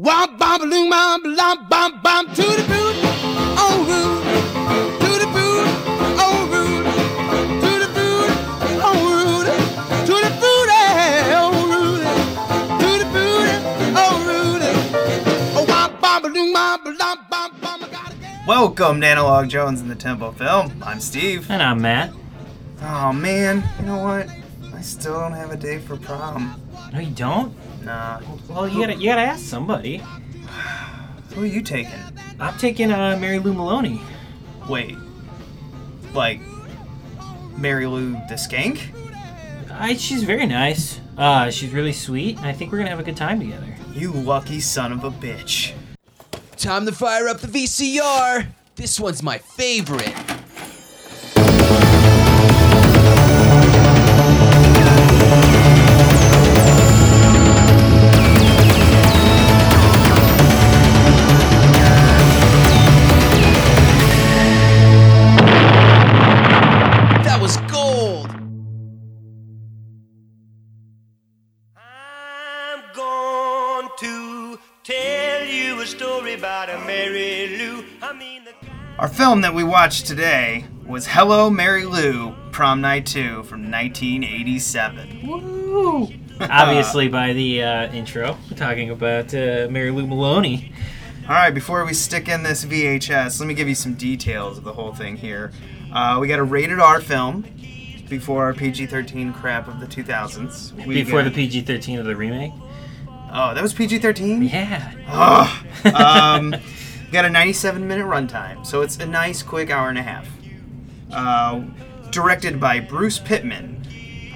Womp bomb loom bomb lomp bomb bomb to the boot. Oh rude. To the boot. Oh rude. To the boot. Oh rude. To the boot. Oh rude. To the boot. Oh rude. Oh womp bomb loom bomb lomp bomb bomb. I gotta get. Welcome to Analog Jones in the Tempo Film. I'm Steve. And I'm Matt. Oh man, you know what? I still don't have a day for prom. No, you don't. Nah. Well, you gotta you gotta ask somebody. Who are you taking? I'm taking uh, Mary Lou Maloney. Wait. Like Mary Lou the Skank? I, she's very nice. Uh, she's really sweet. and I think we're gonna have a good time together. You lucky son of a bitch. Time to fire up the VCR. This one's my favorite. Our film that we watched today was Hello Mary Lou, Prom Night 2 from 1987. Woo! Obviously, by the uh, intro, we're talking about uh, Mary Lou Maloney. All right, before we stick in this VHS, let me give you some details of the whole thing here. Uh, we got a rated R film before our PG 13 crap of the 2000s. We Before got- the PG-13 of the remake. Oh, that was PG 13? Yeah. Ugh. um, got a 97 minute runtime, so it's a nice, quick hour and a half. Uh, directed by Bruce Pittman.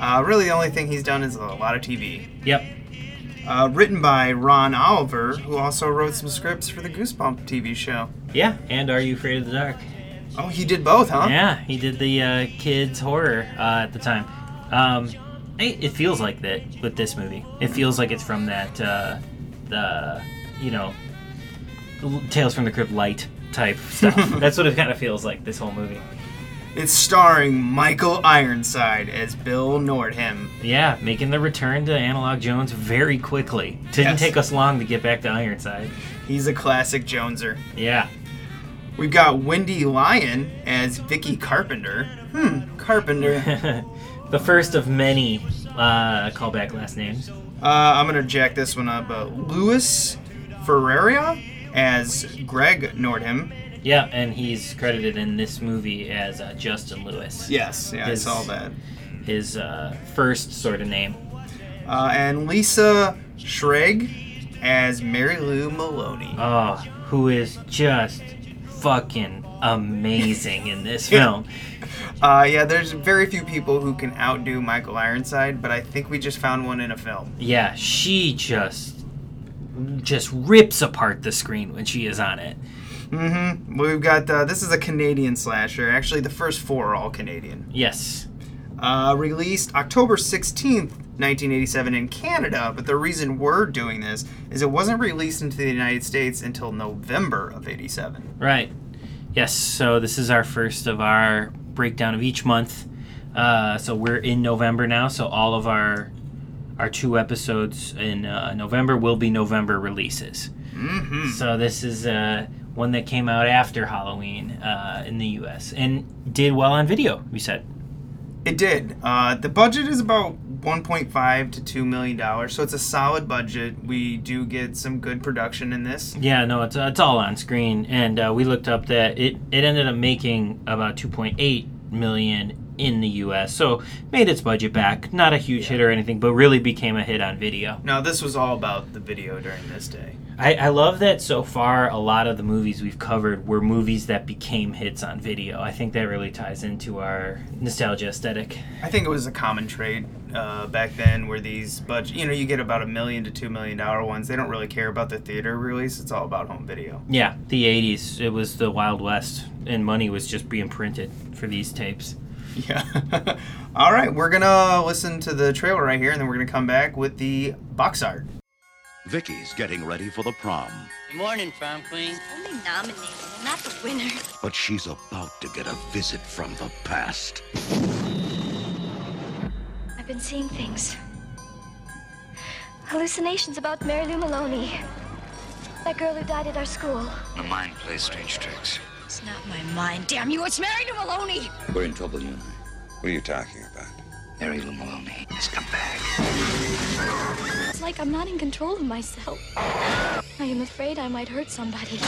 Uh, really, the only thing he's done is a lot of TV. Yep. Uh, written by Ron Oliver, who also wrote some scripts for the Goosebump TV show. Yeah. And Are You Afraid of the Dark? Oh, he did both, huh? Yeah, he did the uh, kids horror uh, at the time. Um, it, feels like that with this movie. It feels like it's from that uh, the you know Tales from the Crypt light type stuff. That's what it kind of feels like. This whole movie. It's starring Michael Ironside as Bill Nordham. Yeah, making the return to Analog Jones very quickly. Didn't Yes. take us long to get back to Ironside. He's a classic Joneser. Yeah. We've got Wendy Lyon as Vicky Carpenter. Hmm, Carpenter. the first of many uh, callback last names. Uh, I'm gonna jack this one up. Uh, Louis Ferreira as Greg Nordham. Yeah, and he's credited in this movie as uh, Justin Louis. Yes, yeah, His- I saw that. his uh, first sort of name. Uh, and Lisa Schrag as Mary Lou Maloney. Oh, who is just fucking amazing in this film. Uh, yeah, there's very few people who can outdo Michael Ironside, but I think we just found one in a film. Yeah, she just just rips apart the screen when she is on it. Mm-hmm. We've got uh, this is a Canadian slasher. Actually, the first four are all Canadian. Yes. Uh, released October 16th, 1987 in Canada, but the reason we're doing this is it wasn't released into the United States until November of 87. Right. Yes, so this is our first of our breakdown of each month. Uh, so we're in November now, so all of our our two episodes in uh, November will be November releases. Mm-hmm. So this is uh, one that came out after Halloween uh, in the U.S. and did well on video. We said. It did. Uh, the budget is about 1.5 to 2 million dollars, so it's a solid budget. We do get some good production in this. Yeah, no, it's, it's all on screen, and uh, we looked up that it, it ended up making about 2.8 million in the U.S. So made its budget back. Not a huge hit or anything, but really became a hit on video. Now, this was all about the video during this day. I, I love that so far. A lot of the movies we've covered were movies that became hits on video. I think that really ties into our nostalgia aesthetic. I think it was a common trade uh, back then where these budget, you know, you get about a million to two million dollar ones. They don't really care about the theater release. It's all about home video. Yeah, the 80s. It was the Wild West, and money was just being printed for these tapes. Yeah. all right, we're gonna listen to the trailer right here, and then we're gonna come back with the box art. Vicky's getting ready for the prom, Good morning, prom queen. Only nominated, and not the winner. but she's about to get a visit from the past. I've been seeing things. Hallucinations about Mary Lou Maloney. That girl who died at our school. The mind plays strange tricks. It's not my mind, damn you. It's Mary Lou Maloney. We're in trouble, you and I. What are you talking about? Mary Lou Maloney has come back. It's like I'm not in control of myself. I am afraid I might hurt somebody.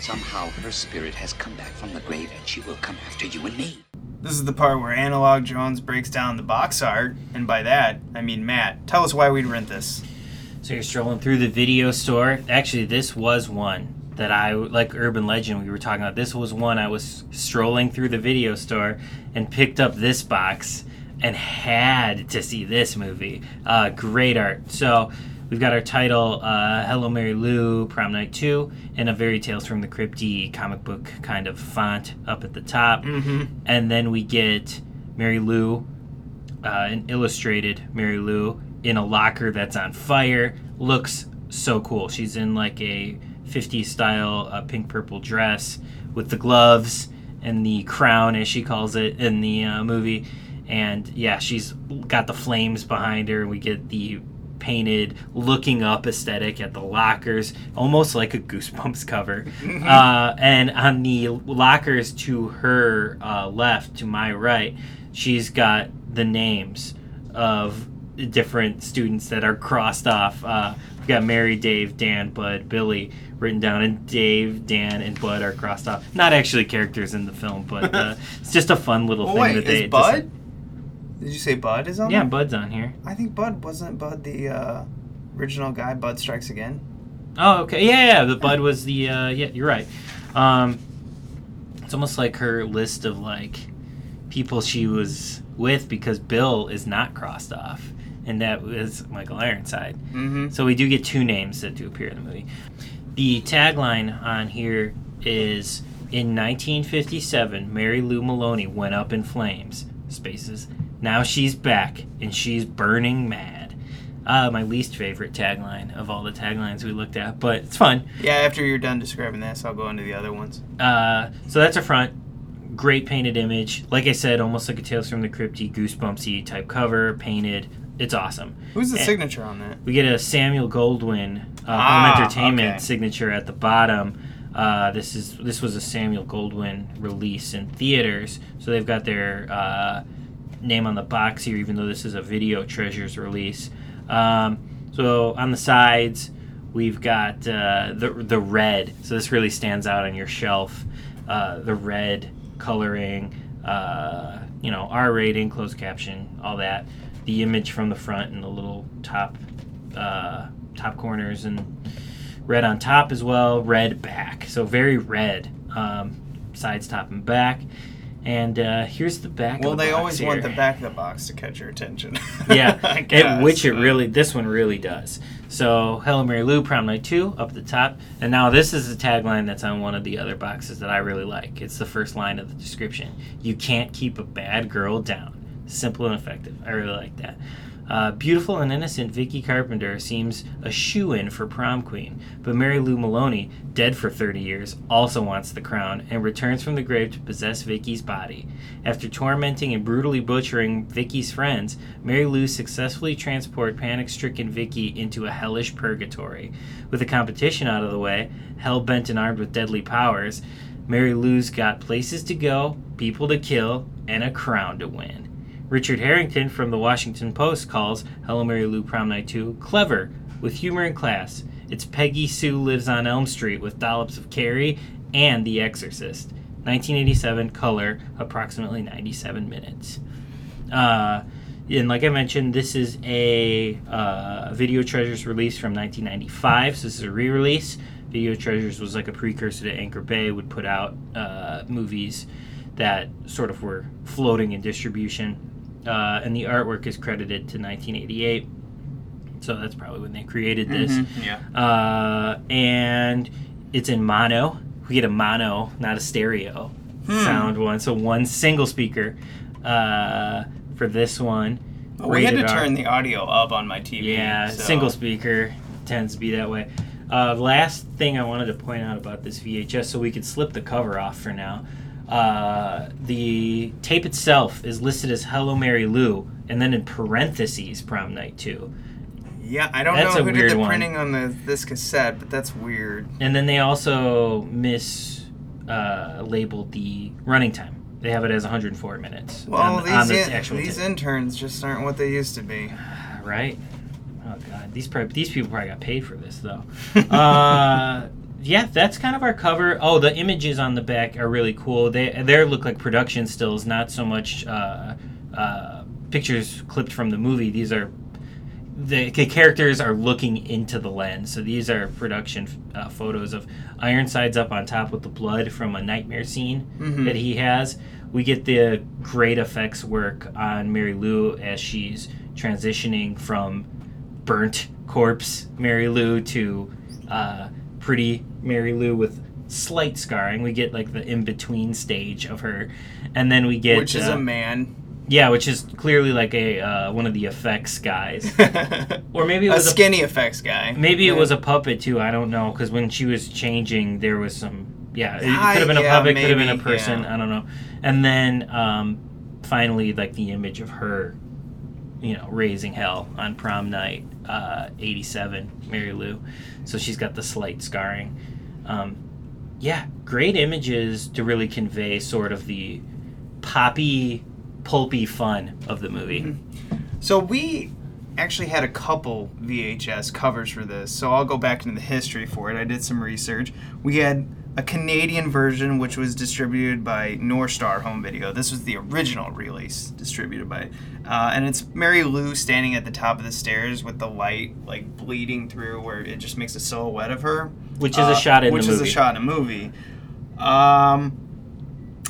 Somehow her spirit has come back from the grave and she will come after you and me. This is the part where Analog Jones breaks down the box art, and by that, I mean Matt. Tell us why we'd rent this. So you're strolling through the video store. Actually, this was one that I like Urban Legend we were talking about. This was one I was strolling through the video store and picked up this box and had to see this movie. Uh, great art. So we've got our title, uh, Hello Mary Lou, Prom Night 2, and a very Tales from the Crypty comic book kind of font up at the top. Mm-hmm. And then we get Mary Lou, uh, an illustrated Mary Lou, in a locker that's on fire. Looks so cool. She's in like a 50s style uh, pink purple dress with the gloves and the crown, as she calls it in the uh, movie. And yeah, she's got the flames behind her. We get the painted looking up aesthetic at the lockers, almost like a Goosebumps cover. uh, and on the lockers to her uh, left, to my right, she's got the names of different students that are crossed off. Uh, we've got Mary, Dave, Dan, Bud, Billy written down, and Dave, Dan, and Bud are crossed off. Not actually characters in the film, but uh, it's just a fun little Well, thing wait, that they is Bud? Did you say Bud is on yeah, there? Bud's on here. I think Bud wasn't Bud the uh, original guy. Bud Strikes Again. Oh, okay. Yeah, yeah. The Bud was the. Uh, yeah, you're right. Um, it's almost like her list of like people she was with because Bill is not crossed off, and that was Michael Ironside. Mm-hmm. So we do get two names that do appear in the movie. The tagline on here is in 1957, Mary Lou Maloney went up in flames. Spaces. Now she's back and she's burning mad. Uh, my least favorite tagline of all the taglines we looked at, but it's fun. Yeah, after you're done describing this, I'll go into the other ones. Uh, so that's a front. Great painted image. Like I said, almost like a Tales from the Crypty, goosebumpsy type cover, painted. It's awesome. Who's the And- signature on that? We get a Samuel Goldwyn uh, Ah, Home Entertainment okay. signature at the bottom. Uh, this is this was a Samuel Goldwyn release in theaters, so they've got their uh, name on the box here, even though this is a Video Treasures release. Um, so on the sides, we've got uh, the the red. So this really stands out on your shelf. Uh, the red coloring, uh, you know, R rating, closed caption, all that. The image from the front and the little top uh, top corners and red on top as well, red back. So very red um, sides, top, and back. And uh, here's the back. Well, of the they always here. want the back of the box to catch your attention. yeah, guess, which it really, this one really does. So, Hello Mary Lou, Prom Night 2, up at the top. And now this is the tagline that's on one of the other boxes that I really like. It's the first line of the description. You can't keep a bad girl down. Simple and effective. I really like that. Uh, beautiful and innocent Vicky Carpenter seems a shoe in for prom queen, but Mary Lou Maloney, dead for 30 years, also wants the crown and returns from the grave to possess Vicky's body. After tormenting and brutally butchering Vicky's friends, Mary Lou successfully transports panic-stricken Vicky into a hellish purgatory. With the competition out of the way, hell bent and armed with deadly powers, Mary Lou's got places to go, people to kill, and a crown to win. Richard Harrington from the Washington Post calls Hello Mary Lou Prom Night 2 clever, with humor and class. It's Peggy Sue Lives on Elm Street with dollops of Carrie and The Exorcist. 1987, color, approximately 97 minutes. Uh, and like I mentioned, this is a uh, Video Treasures release from 1995. So this is a re-release. Video Treasures was like a precursor to Anchor Bay, would put out uh, movies that sort of were floating in distribution. Uh, and the artwork is credited to 1988. So that's probably when they created this. Mhm, yeah. Uh, and it's in mono. We get a mono, not a stereo Hmm. sound one. So one single speaker uh, for this one. Well, we had to R. turn the audio up on my TV. Yeah, so- single speaker tends to be that way. Uh, last thing I wanted to point out about this VHS, so we could slip the cover off for now. Uh, the tape itself is listed as Hello Mary Lou, and then in parentheses, Prom Night 2. Yeah, I don't That's know who did the one. printing on the this cassette, but that's weird. And then they also mislabeled uh, labeled the running time. They have it as 104 minutes Well, on, on these the in- these interns just aren't what they used to be. right? Oh god, these prob- these people probably got paid for this though. uh, yeah, that's kind of our cover. Oh, the images on the back are really cool. They they look like production stills, not so much uh, uh, pictures clipped from the movie. These are the, the characters are looking into the lens. So these are production uh, photos of Ironsides up on top with the blood from a nightmare scene Mhm. that he has. We get the great effects work on Mary Lou as she's transitioning from burnt corpse Mary Lou to uh, pretty Mary Lou with slight scarring. We get like the in between stage of her, and then we get Which is uh, a man. yeah, which is clearly like a uh, one of the effects guys, or maybe it a was a, skinny effects guy. maybe it was a puppet too. I don't know because when she was changing, there was some yeah. It could have been a yeah, puppet, could have been a person. yeah. I don't know. And then um, finally, like the image of her, you know, raising hell on prom night, uh, '87, Mary Lou. So she's got the slight scarring. Um, yeah, great images to really convey sort of the poppy, pulpy fun of the movie. Mm-hmm. So we actually had a couple VHS covers for this. So I'll go back into the history for it. I did some research. We had a Canadian version which was distributed by Norstar Home Video. This was the original release distributed by, uh, and it's Mary Lou standing at the top of the stairs with the light like bleeding through, where it just makes a silhouette of her, Which is a shot in the which is a shot in a movie. Um,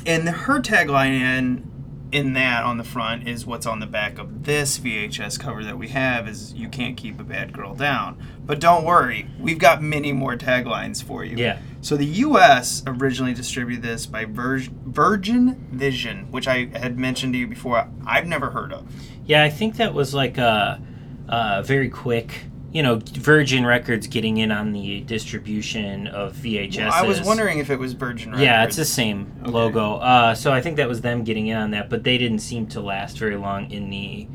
and her tagline in in that on the front is what's on the back of this VHS cover that we have is you can't keep a bad girl down. But don't worry, we've got many more taglines for you. Yeah. So the US originally distributed this by Vir- Virgin Vision, which I had mentioned to you before. I've never heard of. Yeah, I think that was like a, a very quick, you know, Virgin Records getting in on the distribution of VHS. I was wondering if it was Virgin Records. Yeah, it's the same Okay. logo. Uh, so I think that was them getting in on that, but they didn't seem to last very long in the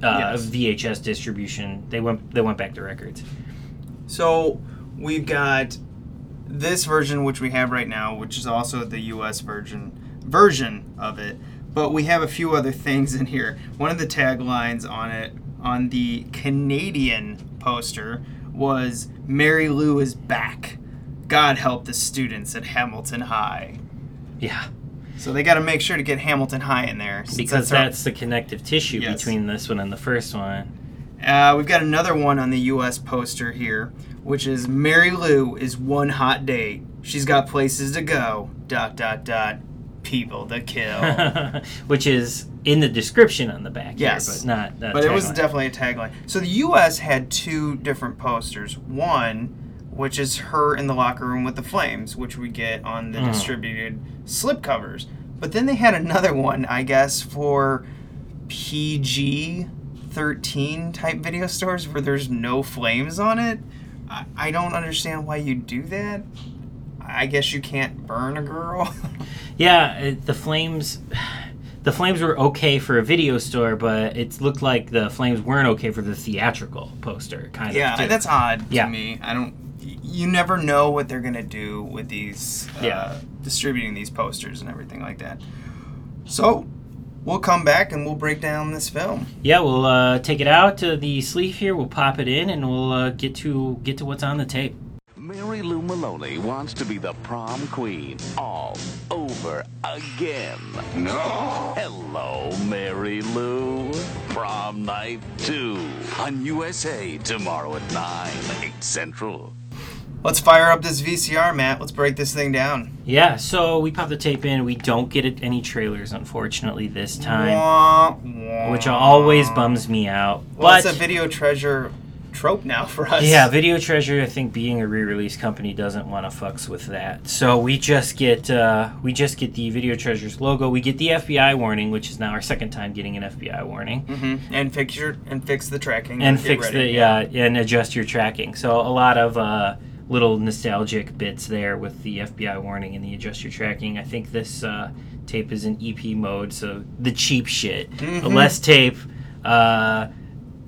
uh, Yes. VHS distribution. They went they went back to records. So we've got this version which we have right now, which is also the US version version of it. But we have a few other things in here. One of the taglines on it on the Canadian poster was Mary Lou is back. God help the students at Hamilton High. Yeah, So they got to make sure to get Hamilton High in there because our- that's the connective tissue Yes. between this one and the first one. Uh, we've got another one on the U.S. poster here, which is Mary Lou is one hot date. She's got places to go. Dot dot dot. People to kill. Which is in the description on the back. Yes. here, but not. not but it was definitely a tagline. So the U.S. had two different posters. One, which is her in the locker room with the flames, which we get on the Mm. distributed slipcovers. But then they had another one, I guess, for PG 13 type video stores where there's no flames on it. I, I don't understand why you do that. I guess you can't burn a girl. Yeah, it, the flames. The flames were okay for a video store, but it looked like the flames weren't okay for the theatrical poster, kind of. Yeah, that's odd Yeah. to me. I don't. You never know what they're gonna do with these. Uh, Yeah. Distributing these posters and everything like that. So, we'll come back and we'll break down this film. Yeah, we'll uh, take it out to the sleeve here. We'll pop it in, and we'll uh, get to get to what's on the tape. Mary Lou Maloney wants to be the prom queen all over again. No. Hello, Mary Lou. Prom night 2 on USA tomorrow at 9, 8 Central. Let's fire up this VCR, Matt. Let's break this thing down. Yeah, so we pop the tape in. We don't get any trailers, unfortunately, this time, Wah, wah. which always bums me out. Well, but it's a video treasure trope now for us. Yeah, Video Treasure. I think being a re-release company doesn't want to fucks with that. So we just get uh, we just get the Video Treasures logo. We get the FBI warning, which is now our second time getting an FBI warning, hmm And fix your and fix the tracking. and Get fix ready. the yeah and adjust your tracking. So a lot of uh, little nostalgic bits there with the FBI warning and the adjust your tracking. I think this uh, tape is in EP mode, so the cheap shit, Mhm. less tape uh,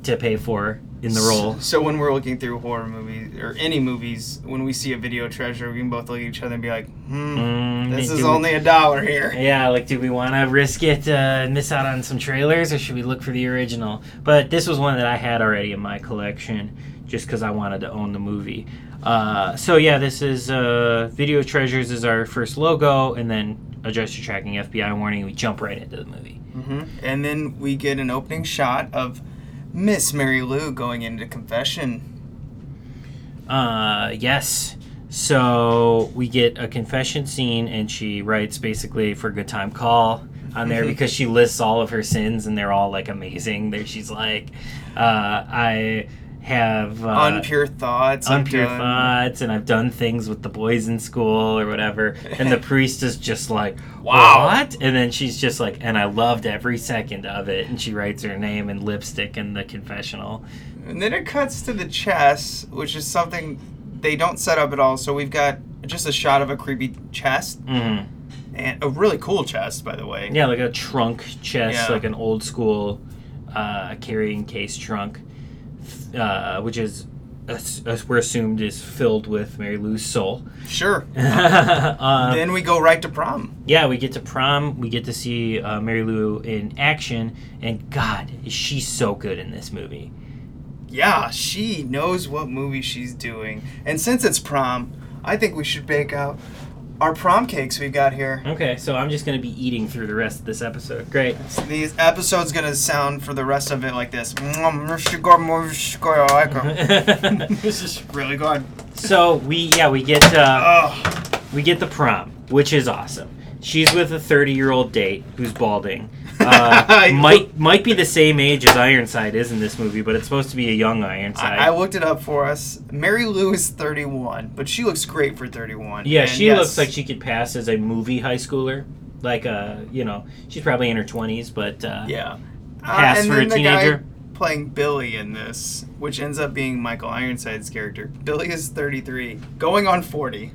to pay for in the role. So when we're looking through horror movies or any movies, when we see a video treasure, we can both look at each other and be like, "Hmm, Mm, this is we- only a dollar here." Yeah, like, do we want to risk it uh, and miss out on some trailers, or should we look for the original? But this was one that I had already in my collection, just because I wanted to own the movie. Uh, so yeah, this is uh, Video Treasures is our first logo, and then adjust your tracking FBI warning. We jump right into the movie. hmm And then we get an opening shot of Miss Mary Lou going into confession. Uh, yes. So we get a confession scene, and she writes basically for a good time call on there because she lists all of her sins, and they're all like amazing. There, she's like, uh, I have uh, Unpure thoughts. Unpure done- thoughts, and I've done things with the boys in school or whatever. And the priest is just like, Wow. what? And then she's just like, and I loved every second of it. And she writes her name in lipstick in the confessional. And then it cuts to the chest, which is something they don't set up at all. So we've got just a shot of a creepy chest hmm and a really cool chest, by the way. Yeah, like a trunk chest, Yeah. like an old school uh, carrying case trunk, uh, which is as, as we're assumed is filled with Mary Lou's soul. Sure. uh, then we go right to prom. yeah, we get to prom. We get to see uh, Mary Lou in action, and God, is she so good in this movie? Yeah, she knows what movie she's doing. And since it's prom, I think we should bake out our prom cakes we've got here. Okay, so I'm just gonna be eating through the rest of this episode. Great. These episode's gonna sound for the rest of it like this. this is really good. so we yeah we get uh, we get the prom, which is awesome. She's with a 30 year old date who's balding. Uh, might might be the same age as Ironside is in this movie, but it's supposed to be a young Ironside. I, I looked it up for us. Mary Lou is 31, but she looks great for 31. yeah, And she yes, looks like she could pass as a movie high schooler. Like uh, you know, she's probably in her 20s, but uh, Yeah. Pass and for a then the guy teenager? playing Billy in this, which ends up being Michael Ironside's character. Billy is 33, going on 40.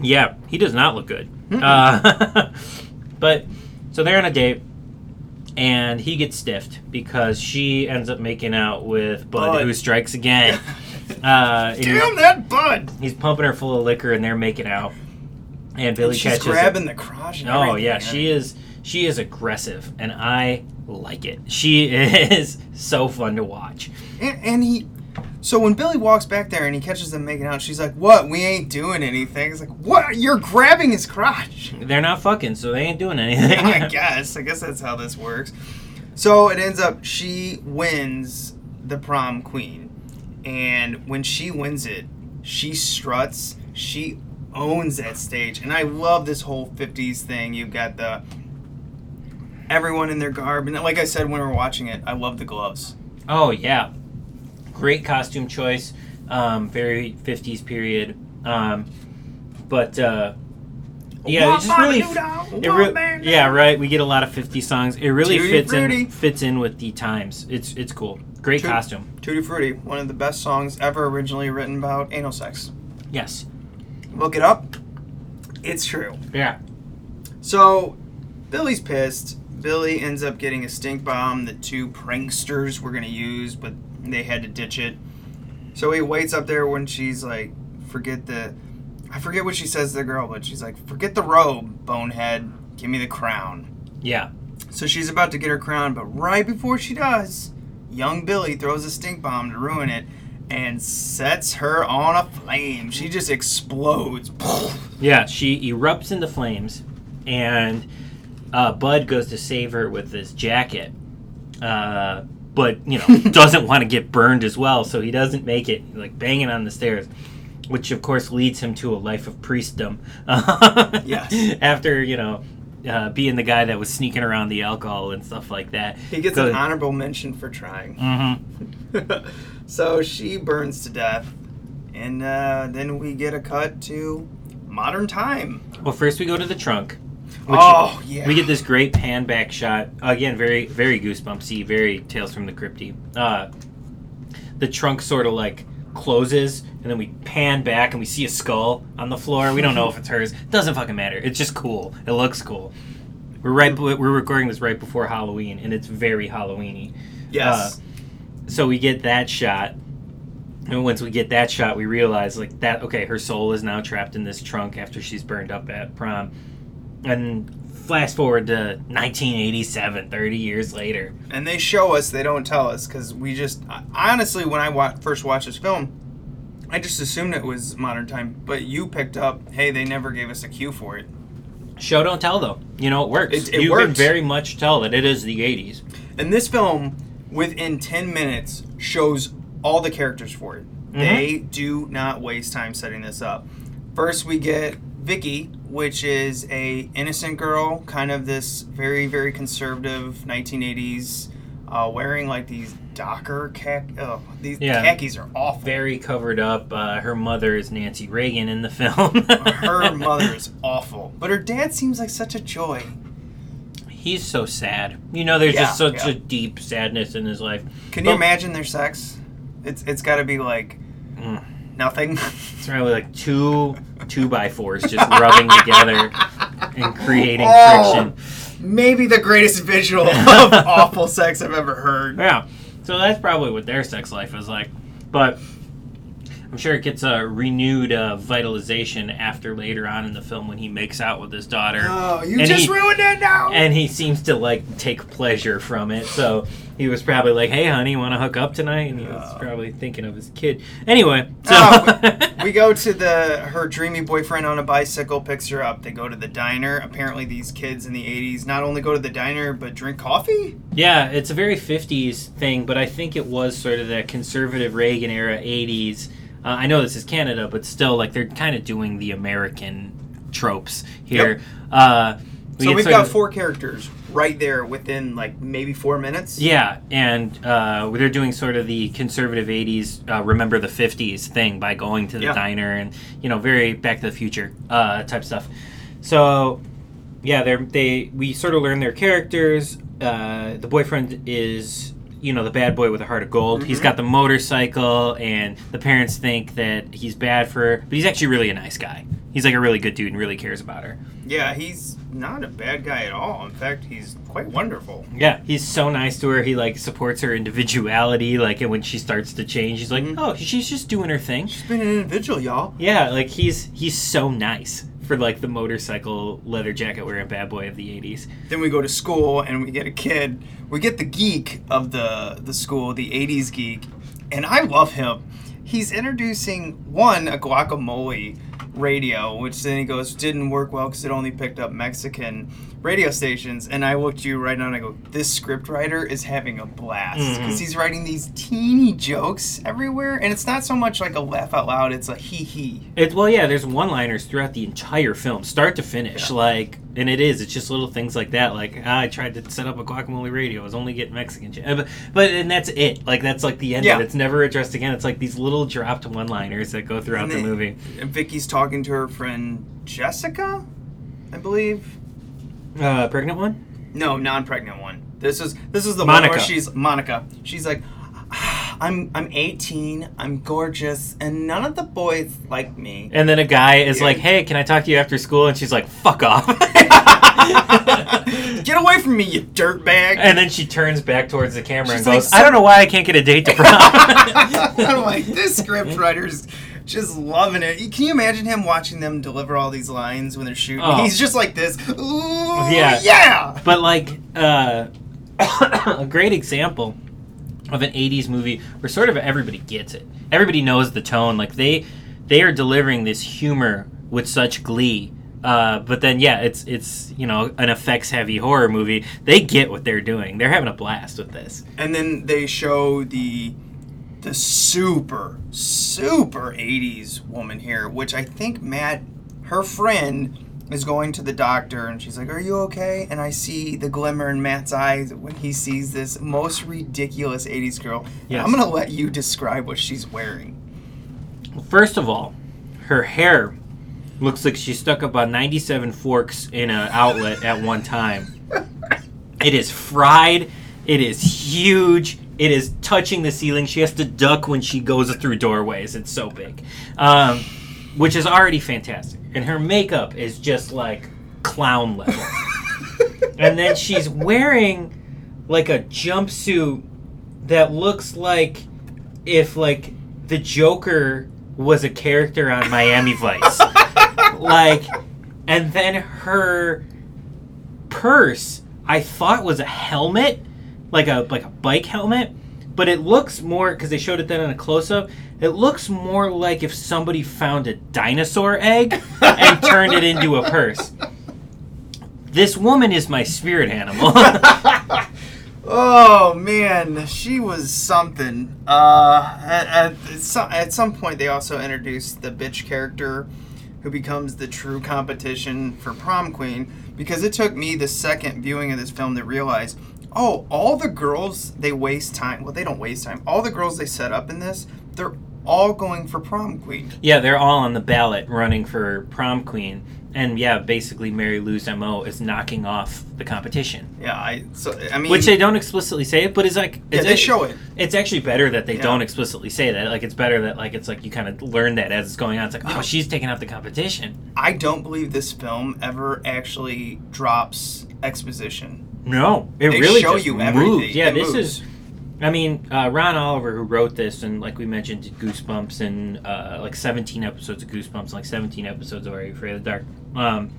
Yeah, he does not look good. Uh, but so they're on a date, and he gets stiffed because she ends up making out with Bud, Bud. who strikes again. Uh, Damn that bud! he's pumping her full of liquor, and they're making out. And Billy And she's catches. grabbing it. the crotch. Oh yeah, she is. She is aggressive, and I like it. She is so fun to watch. And, and he. So when Billy walks back there and he catches them making out, she's like, "What? We ain't doing anything." It's like, "What? You're grabbing his crotch." They're not fucking, so they ain't doing anything. I guess. I guess that's how this works. So it ends up she wins the prom queen. And when she wins it, she struts, she owns that stage. And I love this whole 50s thing. You've got the everyone in their garb. And like I said when we were watching it, I love the gloves. Oh yeah, great costume choice. Um, very '50s period. Um, but uh, yeah, it just really, it re- yeah, right. We get a lot of 50 songs. It really Tutti fits in fits in with the times. It's it's cool. Great Tut- costume. Tutti Frutti, one of the best songs ever originally written about anal sex. Yes. Look it up. It's true. Yeah. So, Billy's pissed. Billy ends up getting a stink bomb that two pranksters were going to use, but they had to ditch it. So he waits up there when she's like, forget the. I forget what she says to the girl, but she's like, forget the robe, bonehead. Give me the crown. Yeah. So she's about to get her crown, but right before she does, young Billy throws a stink bomb to ruin it and sets her on a flame. She just explodes. Yeah. She erupts into flames, and uh, Bud goes to save her with this jacket. Uh, but you know doesn't want to get burned as well, so he doesn't make it. Like banging on the stairs, which of course leads him to a life of priestdom. Yes. After you know. Uh, being the guy that was sneaking around the alcohol and stuff like that. He gets an honorable mention for trying. Mm-hmm. so she burns to death, and uh, then we get a cut to modern time. Well, first we go to the trunk. Which oh yeah, We get this great pan back shot. Again, very, very goosebumpsy, very Tales from the Crypty. Uh, the trunk sort of like closes, and then we pan back and we see a skull on the floor. We don't know if it's hers. Doesn't fucking matter. It's just cool. It looks cool. We're right. We're recording this right before Halloween, and it's very Halloweeny. yes. So we get that shot, And once we get that shot, we realize like that. Okay, her soul is now trapped in this trunk after she's burned up at prom. And fast forward to 1987, 30 years later. And they show us, they don't tell us, because we just honestly, when I wa- first watched this film, I just assumed it was modern time. But you picked up, hey, they never gave us a cue for it. Show don't tell though. You know it works. It- it you can very much tell that it is the 80s. And this film, within 10 minutes, shows all the characters for it. Mm-hmm. They do not waste time setting this up. First, we get Vicky, which is a innocent girl, kind of this very, very conservative 1980s, uh, wearing like these Docker khaki. Oh, these Yeah. khakis are awful. Very covered up. Uh, her mother is Nancy Reagan in the film. her mother is awful, but her dad seems like such a joy. He's so sad. You know, there's just such yeah. a deep sadness in his life. Can you imagine their sex? It's it's got to be like Mm. Nothing. It's probably like two two by fours just rubbing together and creating Oh. friction. maybe the greatest visual of awful sex I've ever heard. Yeah. So that's probably what their sex life is like. But I'm sure it gets a renewed uh, vitalization after later on in the film when he makes out with his daughter. Oh, you And just he- ruined it now. and he seems to like take pleasure from it. So he was probably like, "Hey, honey, want to hook up tonight?" And he was probably thinking of his kid. Anyway, so Oh, we go to the her dreamy boyfriend on a bicycle picks her up. They go to the diner. Apparently, these kids in the '80s not only go to the diner but drink coffee. yeah, it's a very '50s thing, but I think it was sort of that conservative Reagan era '80s. Uh, I know this is Canada, but still, like they're kind of doing the American tropes here. Yep. Uh, we So we've got of- four characters right there within like maybe four minutes. Yeah, and uh, they're doing sort of the conservative '80s, uh, remember the '50s thing by going to the Yeah. diner and you know very Back to the Future uh, type stuff. So yeah, they are they we sort of learn their characters. Uh, the boyfriend is you know the bad boy with a heart of gold. He's mm-hmm. got the motorcycle, and the parents think that he's bad for her, but he's actually really a nice guy. He's like a really good dude and really cares about her. Yeah, he's not a bad guy at all. In fact, he's quite wonderful. Yeah, he's so nice to her. He like supports her individuality. Like, and when she starts to change, he's like, mm-hmm. "Oh, she's just doing her thing." She's been an individual, y'all. Yeah, like he's he's so nice for like the motorcycle leather jacket wearing bad boy of the '80s. Then we go to school and we get a kid. We get the geek of the the school, the '80s geek, and I love him. He's introducing one a guacamole radio, which then he goes didn't work well because it only picked up Mexican radio stations. And I looked you right now and I go, this script writer is having a blast because he's writing these teeny jokes everywhere, and it's not so much like a laugh out loud; it's a hee hee. It's well, yeah. There's one-liners throughout the entire film, start to finish. Yeah. Like, and it is. It's just little things like that. Like, ah, I tried to set up a guacamole radio. I was only getting Mexican. Ch-. But, but and that's it. Like, that's like the end. Yeah. of it. It's never addressed again. It's like these little dropped one-liners that go throughout And the movie. And Vicky's talking to her friend Jessica, I believe. Uh, pregnant one. No, non-pregnant one. This is this is the one where she's Monica. She's like, I'm I'm 18. I'm gorgeous, and none of the boys like me. And then a guy is Yeah. like, "Hey, can I talk to you after school?" And she's like, "Fuck off." Get away from me, you dirtbag! and then she turns back towards the camera She's and goes, like, "I don't know why I can't get a date to prom." I'm like, this script writer's just loving it. Can you imagine him watching them deliver all these lines when they're shooting? Oh. He's just like this. Ooh, Yeah. yeah. but like uh, a great example of an 80s movie where sort of everybody gets it everybody knows the tone like they they are delivering this humor with such glee uh, but then yeah it's it's you know an effects heavy horror movie they get what they're doing they're having a blast with this and then they show the the super super 80s woman here which i think matt her friend is going to the doctor and she's like are you okay and i see the glimmer in matt's eyes when he sees this most ridiculous 80s girl Yes. i'm gonna let you describe what she's wearing First of all, her hair looks like she stuck about 97 forks in an outlet at one time. It is fried. It is huge. It is touching the ceiling. She has to duck when she goes through doorways. It's so big, um, which is already fantastic. And her makeup is just like clown level. and then she's wearing like a jumpsuit that looks like if like the Joker was a character on Miami Vice. like, and then her purse, I thought was a helmet, like a like a bike helmet, but it looks more because they showed it then in a close up. It looks more like if somebody found a dinosaur egg and turned it into a purse. This woman is my spirit animal. Oh man, she was something. Uh, at, at, some, at some point, they also introduced the bitch character, who becomes the true competition for prom queen. Because it took me the second viewing of this film to realize, oh, all the girls they waste time. Well, they don't waste time. All the girls they set up in this, they're all going for prom queen. yeah, they're all on the ballot running for prom queen. And yeah, basically Mary Lou's MO is knocking off the competition. Yeah, I. So I mean, Which they don't explicitly say it, but it's like Yeah, it's they show it. It's actually better that they Yeah. don't explicitly say that. Like it's better that like it's like you kind of learn that as it's going on. It's like Yeah. oh she's taking out the competition. I don't believe this film ever actually drops exposition. No, it They really show just you moves. everything. Yeah, It this moves. is. I mean, uh, Ron Oliver, who wrote this, and like we mentioned, did Goosebumps and uh, like 17 episodes of Goosebumps, and like 17 episodes of Are You Afraid of the Dark? Um,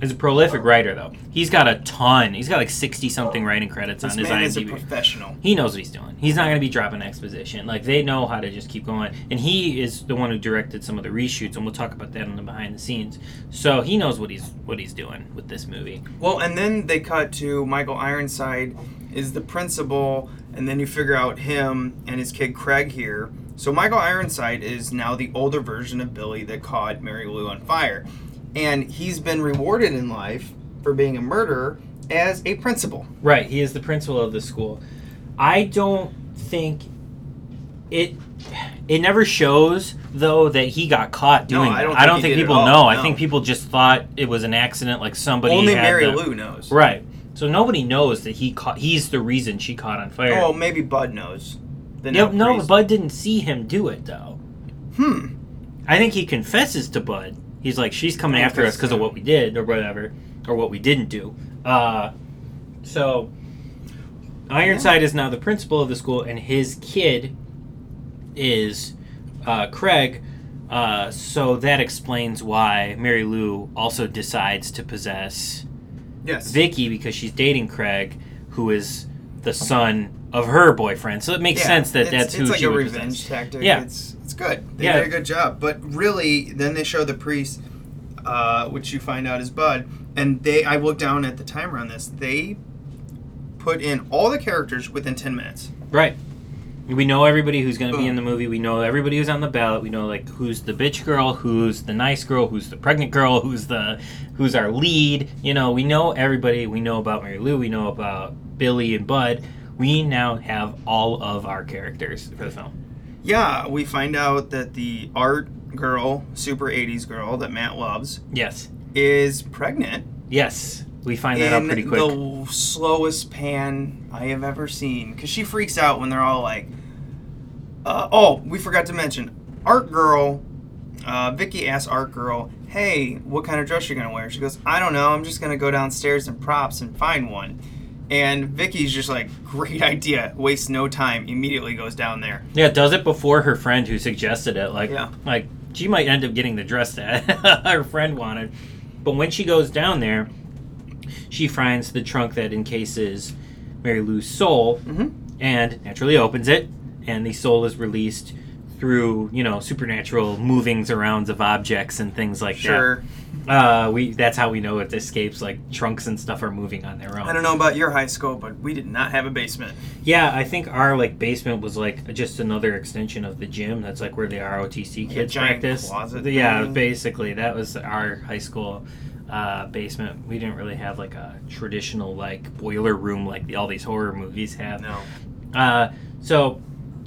is a prolific writer though. He's got a ton. He's got like 60 something writing credits This on his man is a professional. he knows what he's doing. He's not going to be dropping exposition. Like they know how to just keep going. And he is the one who directed some of the reshoots, and we'll talk about that in the behind the scenes. So he knows what he's what he's doing with this movie. Well, and then they cut to Michael Ironside is the principal, and then you figure out him and his kid Craig here. So Michael Ironside is now the older version of Billy that caught Mary Lou on fire, and he's been rewarded in life for being a murderer as a principal. Right, he is the principal of the school. I don't think it. It never shows though that he got caught No, doing. I don't. I don't think he think did at people know. I think people just thought it was an accident, like somebody. Only Mary the- Lou knows. Right. So nobody knows that he caught. He's the reason she caught on fire. Oh, maybe Bud knows. The Yep, no. Bud didn't see him do it though. Hmm. I think he confesses to Bud. He's like, she's coming after us because, of what we did or whatever, or what we didn't do. Uh, so Ironside is now the principal of the school, and his kid is uh, Craig. Uh, so that explains why Mary Lou also decides to possess Yes. Vicky because she's dating Craig, who is the son of her boyfriend. So it makes Yeah, sense that that's who it's like she a revenge possess. tactic. Yeah. it's it's good. They Yeah. did a good job. But really, then they show the priest, uh, which you find out is Bud, and they. I looked down at the timer on this. They put in all the characters within ten minutes. Right. We know everybody who's going to be in the movie. We know everybody who's on the ballot. We know like who's the bitch girl, who's the nice girl, who's the pregnant girl, who's the who's our lead. You know, we know everybody. We know about Mary Lou. We know about Billy and Bud. We now have all of our characters for the film. Yeah, we find out that the art girl, super '80s girl that Matt loves, Yes. is pregnant. Yes. We find that out pretty quick. the slowest pan I have ever seen. Because she freaks out when they're all like, uh, oh, we forgot to mention, Art Girl, uh, Vicky asks Art Girl, hey, what kind of dress you're gonna wear? She goes, I don't know, I'm just gonna go downstairs and props and find one. And Vicky's just like, great idea, wastes no time, immediately goes down there. Yeah, does it before her friend who suggested it. Like, Yeah. like she might end up getting the dress that her friend wanted. But when she goes down there, she finds the trunk that encases Mary Lou's soul, Mhm. and naturally opens it, and the soul is released through you know supernatural movings arounds of objects and things like Sure. that. Sure. Uh, we that's how we know it escapes. Like trunks and stuff are moving on their own. I don't know about your high school, but we did not have a basement. Yeah, I think our like basement was like just another extension of the gym. That's like where the ROTC Like kids giant practice. closet Yeah, thing. basically that was our high school uh, basement. We didn't really have like a traditional like boiler room like the, all these horror movies have. No. Uh, so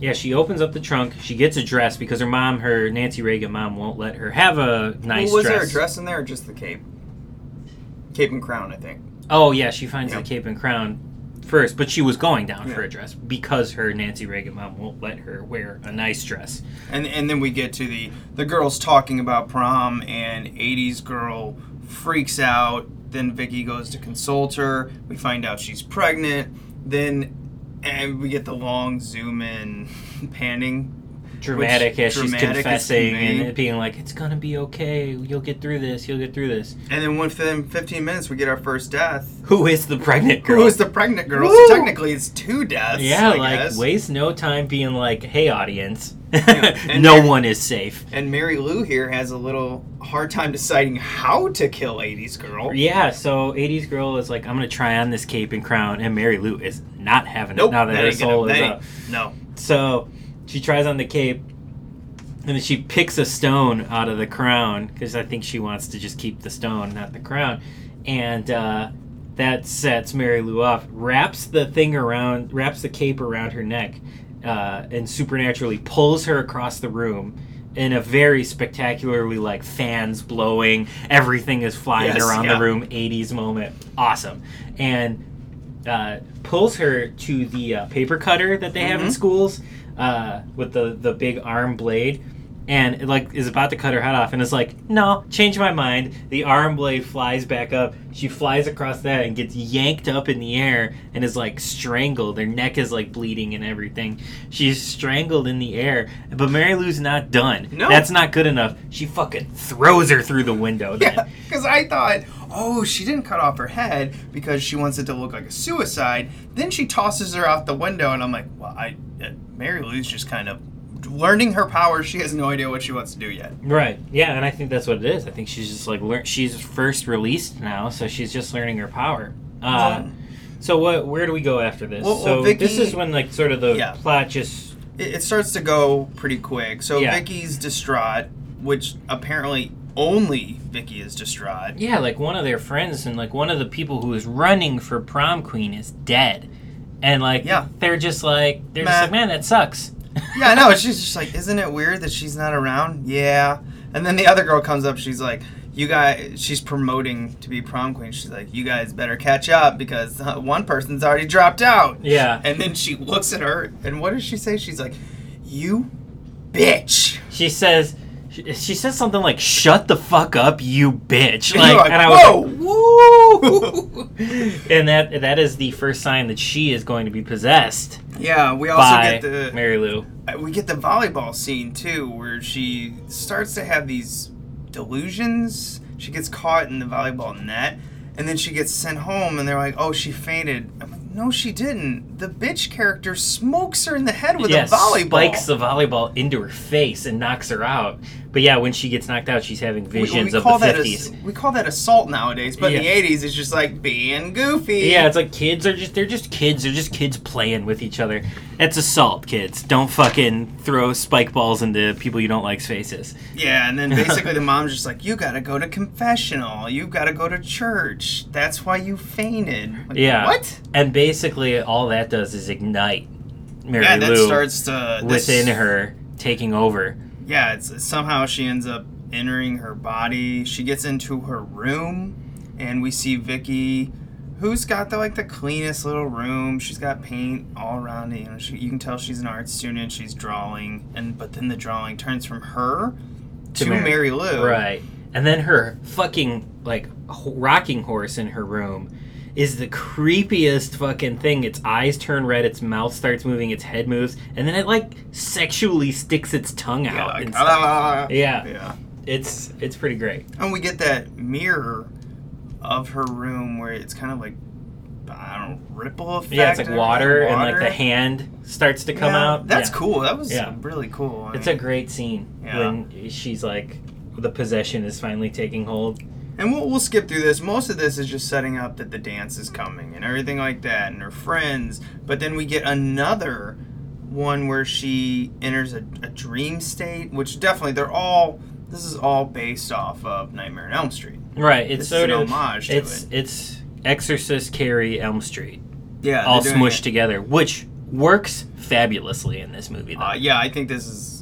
yeah, she opens up the trunk. She gets a dress because her mom, her Nancy Reagan mom, won't let her have a nice dress. was dress. there a dress in there or just the cape? Cape and crown, I think. Oh yeah, she finds Yeah. the cape and crown first, but she was going down for a dress because her Nancy Reagan mom won't let her wear a nice dress. And and then we get to the the girls talking about prom and 80s girl freaks out. Then Vicky goes to consult her. We find out she's pregnant. Then and we get the long zoom in panning dramatic as she's confessing and being like, "It's gonna be okay. You'll get through this. You'll get through this." And then within 15 minutes, we get our first death. Who is the pregnant girl? Who is the pregnant girl? Woo! So technically, it's two deaths. yeah, I like guess. waste no time being like, "Hey, audience, no one is safe." And Mary Lou here has a little hard time deciding how to kill 80s girl. Yeah, so 80s girl is like, "I'm gonna try on this cape and crown," and Mary Lou is not having Nope, it now that, that her ain't gonna- is up. No. So she tries on the cape, and then she picks a stone out of the crown because I think she wants to just keep the stone, not the crown. And uh, that sets Mary Lou off. Wraps the thing around, wraps the cape around her neck, uh, and supernaturally pulls her across the room. In a very spectacularly like fans blowing, everything is flying Yes, around yeah. the room, 80s moment, awesome, and uh, pulls her to the uh, paper cutter that they have in Mhm. schools uh, with the the big arm blade, and it, like is about to cut her head off, and is like, no, change my mind. The arm blade flies back up. She flies across that and gets yanked up in the air and is like strangled. Her neck is like bleeding and everything. She's strangled in the air, but Mary Lou's not done. No. that's not good enough. She fucking throws her through the window. Yeah, because I thought, oh, she didn't cut off her head because she wants it to look like a suicide. Then she tosses her out the window, and I'm like, well, I, uh, Mary Lou's just kind of learning her powers. She has no idea what she wants to do yet. Right. Yeah, and I think that's what it is. I think she's just like learn. She's first released now, so she's just learning her power. Uh, so what? Where do we go after this? Well, so well, Vicky- this is when like sort of the Yeah. plot just It, it starts to go pretty quick. So Yeah. Vicky's distraught, which apparently only Vicky is distraught. yeah, like one of their friends and like one of the people who is running for prom queen is dead, and like Yeah. they're just like they're just like man that sucks. Yeah, I know. She's just like, isn't it weird that she's not around? Yeah. And then the other girl comes up. She's like, you guys. She's promoting to be prom queen. She's like, you guys better catch up because uh, one person's already dropped out. Yeah. And then she looks at her, and what does she say? She's like, you bitch. She says. She she says something like "Shut the fuck up, you bitch!" Like, like, and I "Whoa." was like, "Woo!" and that that is the first sign that she is going to be possessed Yeah. We also get the Mary Lou. uh, we get the volleyball scene too, where she starts to have these delusions. She gets caught in the volleyball net, and then she gets sent home, and they're like, "Oh, she fainted." I'm like, no, she didn't. The bitch character smokes her in the head with yeah, a volleyball. spikes the volleyball into her face and knocks her out. But yeah, when she gets knocked out, she's having visions we, of call the fifties. We call that assault nowadays, but in the '80s, it's just like being goofy. Yeah, it's like kids are just they're just kids. They're just kids playing with each other. That's assault, kids. Don't fucking throw spike balls into people you don't like's faces. Yeah, and then basically the mom's just like, "You gotta go to confessional. You gotta go to church. That's why you fainted." Like, Yeah. What? And basically, all that does is ignite Mary yeah, that Lou starts to this- within her, taking over. Yeah, it's somehow she ends up entering her body. She gets into her room, and we see Vicky, who's got the like the cleanest little room. She's got paint all around it. You know, she, you can tell she's an art student. She's drawing, and but then the drawing turns from her to, Mary, Lou. Right. And then her fucking like rocking horse in her room is the creepiest fucking thing. Its eyes turn red, its mouth starts moving, its head moves, and then it like sexually sticks its tongue Yeah, out. like, and "Ah, ah, ah." yeah. yeah. It's it's pretty great. And we get that mirror of her room where it's kind of like I don't know, ripple effect. Yeah, it's like or water, and like the hand starts to come Yeah, out. That's Yeah. cool. That was Yeah. really cool. I It's a great scene Yeah. when she's like the possession is finally taking hold. And we'll, we'll skip through this. Most of this is just setting up that the dance is coming and everything like that, and her friends. But then we get another one where she enters a, a dream state, which definitely they're all. This is all based off of Nightmare on Elm Street. Right. It's sort of homage to it's it's Exorcist Carrie Elm Street Yeah, all smushed it. together, which works fabulously in this movie. Though. Uh, yeah, I think this is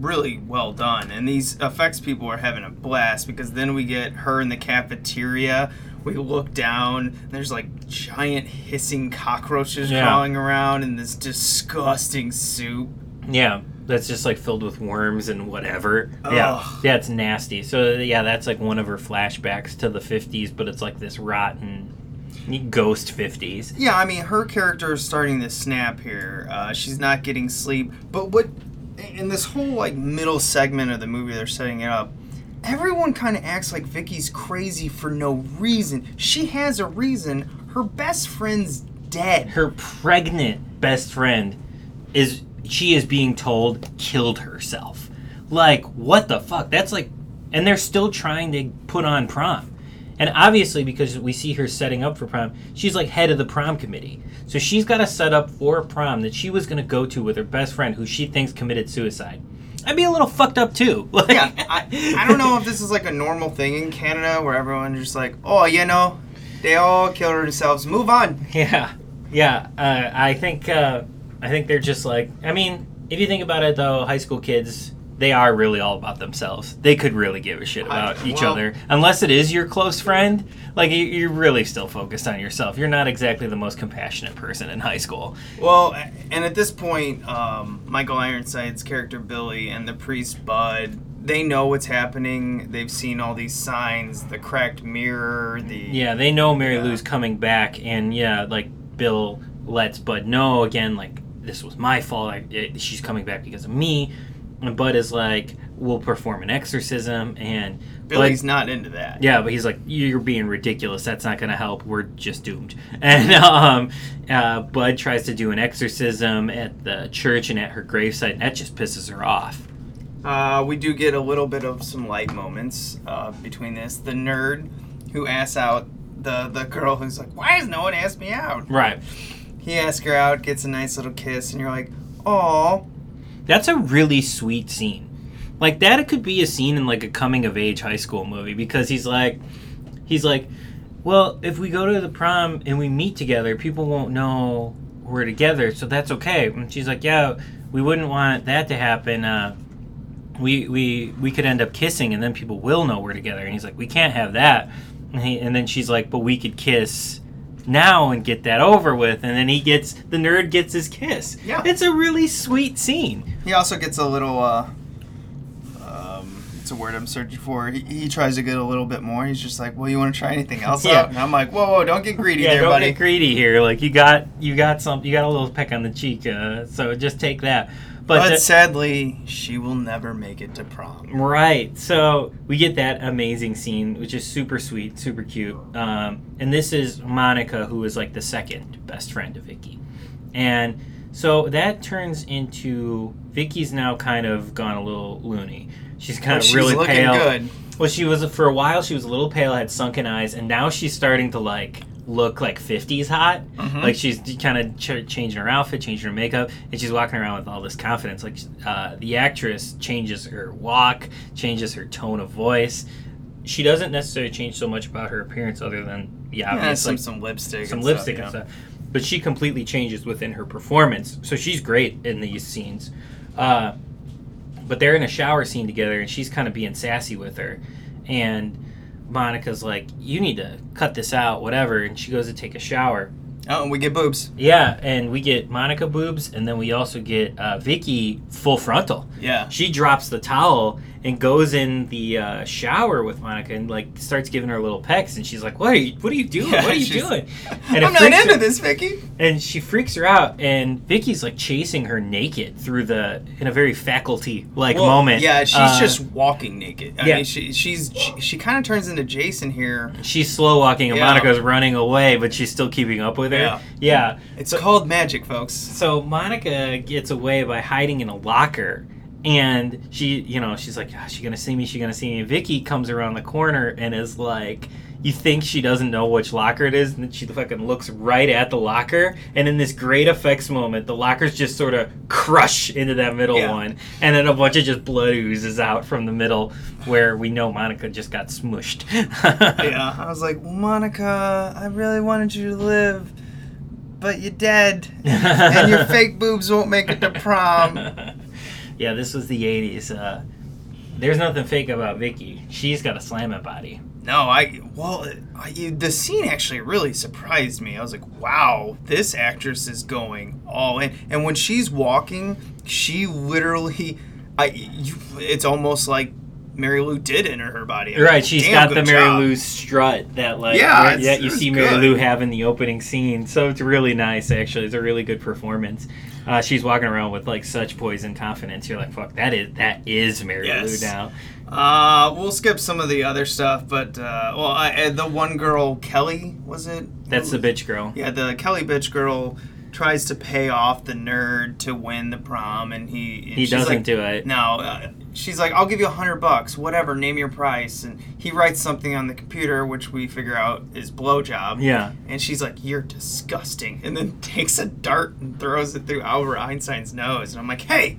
really well done, and these effects people are having a blast because then we get her in the cafeteria. We look down, and there's like giant hissing cockroaches Yeah. crawling around in this disgusting soup. Yeah, that's just like filled with worms and whatever. Yeah, Ugh. yeah, it's nasty. So yeah, that's like one of her flashbacks to the '50s, but it's like this rotten ghost '50s. Yeah, I mean, her character is starting to snap here. Uh, she's not getting sleep, but what in this whole like middle segment of the movie they're setting it up everyone kind of acts like vicky's crazy for no reason she has a reason her best friend's dead Her pregnant best friend is she is being told killed herself. Like what the fuck? That's like, and they're still trying to put on prom. And obviously, because we see her setting up for prom, she's like head of the prom committee. So she's got to set up for prom that she was going to go to with her best friend who she thinks committed suicide. I'd be a little fucked up too. Like, yeah I, I don't know if this is like a normal thing in canada where everyone's just like oh you know they all killed themselves move on Yeah, yeah. Uh, I think uh, I think they're just like. I mean, if you think about it, though, high school kids they are really all about themselves. They could really give a shit about I- each well- other, unless it is your close friend. Like you, you're really still focused on yourself. You're not exactly the most compassionate person in high school. Well, and at this point, um, Michael Ironside's character Billy and the priest Bud, they know what's happening. They've seen all these signs, the cracked mirror, the Yeah, they know Mary Yeah. Lou's coming back, and yeah, like Bill lets Bud know again, like this was my fault. I, it, she's coming back because of me. And Bud is like, we'll perform an exorcism, and Billy's Bud- not into that. Yeah, but he's like, you're being ridiculous. That's not going to help. We're just doomed. And um, uh, Bud tries to do an exorcism at the church and at her gravesite, and that just pisses her off. Uh, we do get a little bit of some light moments uh, between this. The nerd who asks out the the girl who's like, "Why has no one asked me out?" Right. He asks her out, gets a nice little kiss, and you're like, "Oh, That's a really sweet scene. Like that it could be a scene in like a coming of age high school movie because he's like he's like, "Well, if we go to the prom and we meet together, people won't know we're together, so that's okay." And she's like, "Yeah, we wouldn't want that to happen. Uh we we we could end up kissing and then people will know we're together." And he's like, "We can't have that." And, he, and then she's like, "But we could kiss now and get that over with." And then he gets the nerd gets his kiss. Yeah. It's a really sweet scene. He also gets a little, uh, um, it's a word I'm searching for. He, he tries to get a little bit more. He's just like, well, you want to try anything else Yeah. out? And I'm like, whoa, whoa, don't get greedy yeah, there, don't buddy. get greedy here. Like you got you got some you got a little peck on the cheek, uh, so just take that. But, but the- sadly, she will never make it to prom. right, so we get that amazing scene, which is super sweet, super cute. Um, and this is Monica, who is like the second best friend of Vicky, and so that turns into Vicky's now kind of gone a little loony. She's kind But of she's really looking pale. good. Well, she was for a while. She was a little pale, had sunken eyes, and now she's starting to like look like '50s hot. Mhm. Like she's kind of ch- changing her outfit, changing her makeup, and she's walking around with all this confidence. Like uh, the actress changes her walk, changes her tone of voice. She doesn't necessarily change so much about her appearance, other than yeah, Yeah, some, like, some lipstick. some and lipstick stuff, and stuff. But she completely changes within her performance. So she's great in these scenes. Uh, but they're in a shower scene together, and she's kind of being sassy with her. And Monica's like, "You need to cut this out, whatever." And she goes to take a shower. Oh, and we get boobs. Yeah, and we get Monica boobs, and then we also get uh, Vicky full frontal. Yeah. She drops the towel and goes in the uh, shower with Monica and like starts giving her little pecks, and she's like, "What are you? What are you doing? Yeah, what are you doing?" And I'm not into her- this, Vicky. and she freaks her out, and Vicky's like chasing her naked through the in a very faculty like Well, moment. Yeah, she's Uh, just walking naked. I yeah. mean, she, she's she, she kind of turns into Jason here. she's slow walking, and Yeah. Monica's running away, but she's still keeping up with her. Yeah. yeah. It's called magic, folks. So Monica gets away by hiding in a locker. And she, you know, she's like, "Ah, she gonna see me? She gonna see me? And Vicky comes around the corner and is like, you think she doesn't know which locker it is, and then she fucking looks right at the locker. And in this great effects moment, the lockers just sort of crush into that middle Yeah. one, and then a bunch of just blood oozes out from the middle, where we know Monica just got smushed. yeah, I was like, Monica, I really wanted you to live, but you're dead, and your fake boobs won't make it to prom. yeah, this was the '80s. Uh, there's nothing fake about Vicky. She's got a slamming body. No, I well, I, you- the scene actually really surprised me. I was like, wow, this actress is going all in, and when she's walking, she literally, I, you, it's almost like Mary Lou did enter her body. I mean, Right, she's got the Mary job. Lou strut that like Yeah, that you see Mary good. Lou have in the opening scene. So it's really nice actually. It's a really good performance. Uh, she's walking around with like such poise and confidence. You're like, fuck, that is that is Mary Yes. Lou now. Uh, we'll skip some of the other stuff, but uh, well, I, uh, the one girl, Kelly, was it? That's the bitch girl. Yeah, the Kelly bitch girl tries to pay off the nerd to win the prom, and he and He doesn't like, do it. No, uh, she's like, "I'll give you a hundred bucks, whatever, name your price." And he writes something on the computer, which we figure out is blowjob. Yeah. And she's like, "You're disgusting," and then takes a dart and throws it through Albert Einstein's nose. And I'm like, "Hey,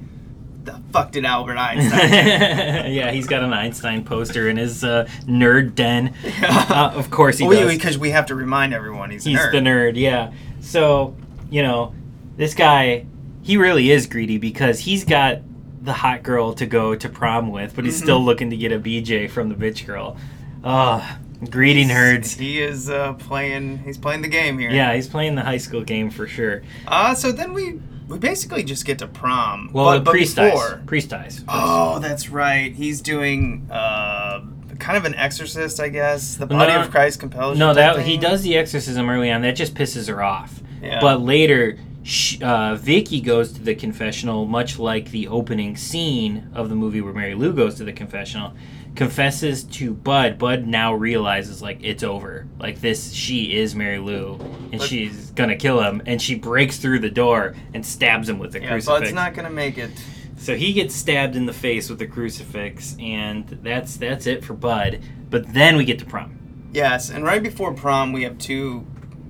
the fuck did Albert Einstein?" yeah, he's got an Einstein poster in his uh, nerd den. Uh, of course he does. because we have to remind everyone he's, He's a nerd. the nerd, yeah. So, you know, this guy, he really is greedy because he's got the hot girl to go to prom with, but he's Mhm. still looking to get a BJ from the bitch girl. Oh, greedy nerds. He is uh, playing. He's playing the game here. Yeah, he's playing the high school game for sure. Uh, so then we we basically just get to prom. Well, but, priest before, dies. Priest dies. Oh, that's right. He's doing uh, kind of an exorcist, I guess. The body No, of Christ compels. No, that he does the exorcism early on. That just pisses her off. Yeah. But later, uh, Vicky goes to the confessional, much like the opening scene of the movie where Mary Lou goes to the confessional. Confesses to Bud. Bud now realizes like it's over. Like this, she is Mary Lou, and But- she's gonna kill him. And she breaks through the door and stabs him with the Yeah, crucifix. Bud's not gonna make it. So he gets stabbed in the face with the crucifix, and that's that's it for Bud. But then we get to prom. Yes, and right before prom, we have two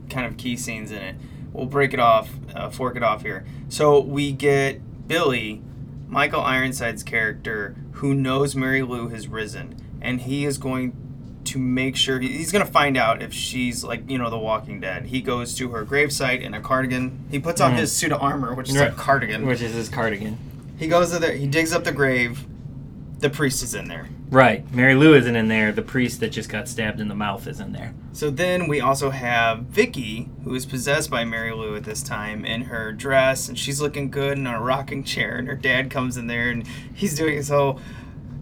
kind of key scenes in it. We'll break it off, uh, fork it off here. So we get Billy, Michael Ironside's character, who knows Mary Lou has risen, and he is going to make sure he's going to find out if she's like you know the Walking Dead. He goes to her gravesite in a cardigan. He puts on Mhm. his suit of armor, which is Right. a cardigan. Which is his cardigan. He goes to there. He digs up the grave. The priest is in there. Right. Mary Lou isn't in there. The priest that just got stabbed in the mouth is in there. So then we also have Vicky, who is possessed by Mary Lou at this time, in her dress, and she's looking good in a rocking chair. And her dad comes in there, and he's doing so.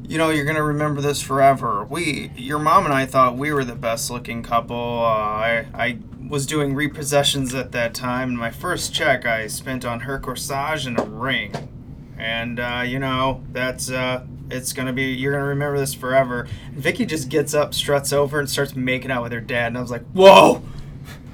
You know, you're gonna remember this forever. We, your mom and I, thought we were the best looking couple. Uh, I, I was doing repossessions at that time, and my first check I spent on her corsage and a ring. And uh, you know, that's uh, it's gonna be. You're gonna remember this forever. And Vicky just gets up, struts over, and starts making out with her dad. And I was like, whoa,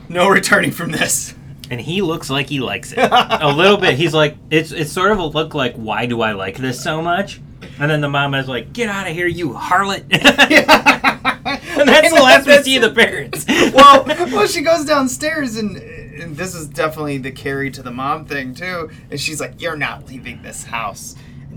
no returning from this. And he looks like he likes it. a little bit. He's like, it's it's sort of a look like, why do I like this so much? And then the mom is like, get out of here, you harlot. and that's the last we see of the parents. well, well, she goes downstairs and, and this is definitely the Carrie to the mom thing too. And she's like, "You're not leaving this house."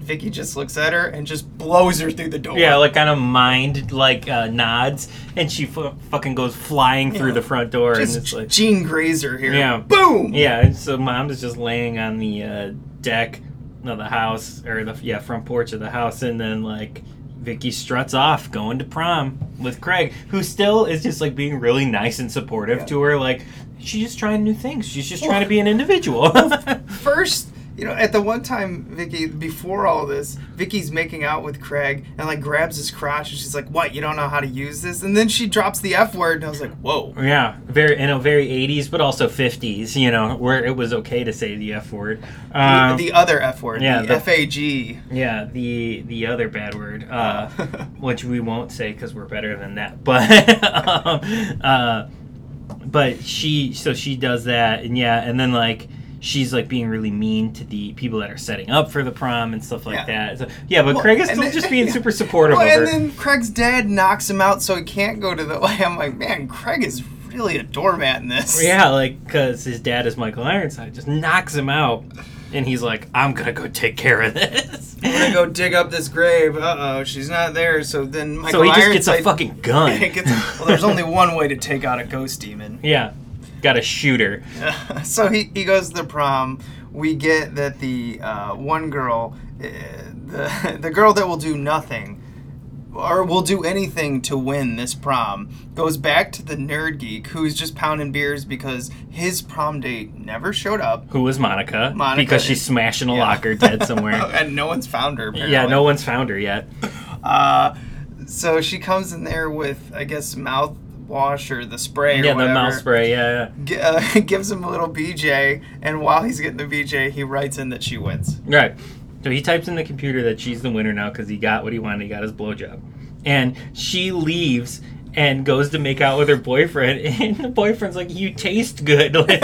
Vicky just looks at her and just blows her through the door. Yeah, like kind of mind like uh, nods, and she fu- fucking goes flying through Yeah. the front door, just and it's like Jean Grazer here. Yeah. boom. Yeah, and so mom is just laying on the uh, deck of the house or the yeah front porch of the house, and then like Vicky struts off going to prom with Craig, who still is just like being really nice and supportive to her. Like she's just trying new things. She's just trying to be an individual. First, you know, at the one time, Vicky, before all this, Vicky's making out with Craig and like grabs his crotch and she's like, "What? You don't know how to use this?" And then she drops the F word and I was like, "Whoa." yeah, very in a very '80s, but also '50s. You know, where it was okay to say the F word. The, Um, the other F word, yeah, the the- F A G. Yeah, the the other bad word, uh, which we won't say because we're better than that. But um, uh, but she so she does that, and yeah, and then like she's like being really mean to the people that are setting up for the prom and stuff like Yeah. that. So, yeah, but Well, Craig is still then- just being super supportive Well, and then Craig's dad knocks him out so he can't go to the. I'm like, man, Craig is really a doormat in this. yeah, like because his dad is Michael Ironside, just knocks him out, and he's like, "I'm gonna go take care of this." I'm gonna go dig up this grave. Uh oh, she's not there. So then Michael so he just gets a fucking gun. Gets- well, there's only one way to take out a ghost demon. yeah, got a shooter. so he, he goes to the prom. We get that the uh, one girl, uh, the, the girl that will do nothing, or will do anything to win this prom, goes back to the nerd geek who's just pounding beers because his prom date never showed up. Who was Monica? Monica because she's in a yeah. locker, dead somewhere. and no one's found her. Apparently. yeah, no one's found her yet. Uh, so she comes in there with, I guess, mouth mouthwash or the spray. Or yeah, the mouth spray. Yeah, yeah. gi- uh, gives him a little BJ, and while he's getting the BJ, he writes in that she wins. Right. So he types in the computer that she's the winner now because he got what he wanted. He got his blowjob. And she leaves and goes to make out with her boyfriend. And the boyfriend's like, You taste good. Like,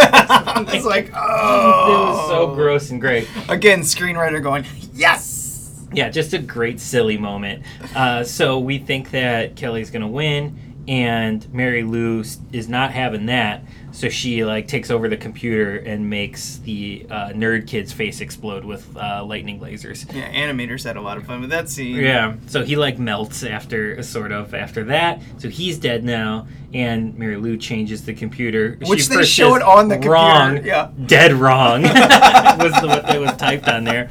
it's like, oh, It was so gross and great. Again, screenwriter going, yes. Yeah, just a great silly moment. Uh, so we think that Kelly's gonna win, and Mary Lou is not having that. So she like takes over the computer and makes the uh, nerd kid's face explode with uh, lightning lasers. Yeah, animators had a lot of fun with that scene. Yeah, so he like melts after sort of after that. So he's dead now, and Mary Lou changes the computer. Which She they show it on the computer, Wrong, yeah. dead wrong was the, what that was typed on there.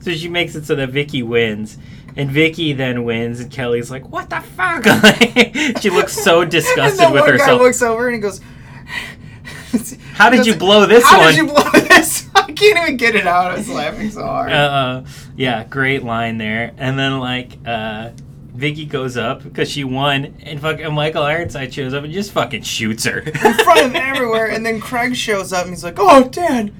So she makes it so that Vicky wins. And Vicky then wins, and Kelly's like, "What the fuck?" she looks so And disgusted then with one guy herself. looks over and he goes, How did he you blow this How one? How did you blow this? I can't even get it out. I was laughing so hard. Uh, yeah, great line there. And then like uh, Vicky goes up because she won, and fucking Michael Ironside shows up and just fucking shoots her. in front of everywhere, and then Craig shows up and he's like, "Oh, Dad,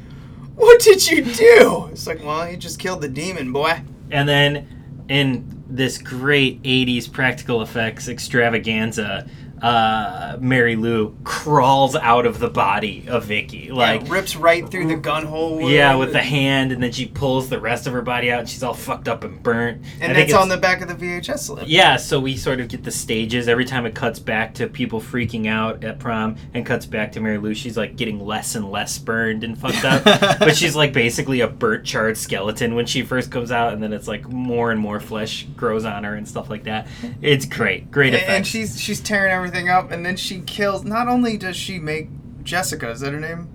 what did you do?" It's like, "Well, he just killed the demon, boy." and then in this great '80s practical effects extravaganza. Uh, Mary Lou crawls out of the body of Vicky, like Like rips right through the gun hole. yeah, with the hand, and then she pulls the rest of her body out, and she's all fucked up and burnt. And that's on the back of the VHS slip. Yeah, so we sort of get the stages every time it cuts back to people freaking out at prom and cuts back to Mary Lou. She's like getting less and less burned and fucked up, but she's like basically a burnt, charred skeleton when she first comes out, and then it's like more and more flesh grows on her and stuff like that. It's great, great effect. and she's she's tearing everything up, and then she kills. Not only does she make Jessica, is that her name?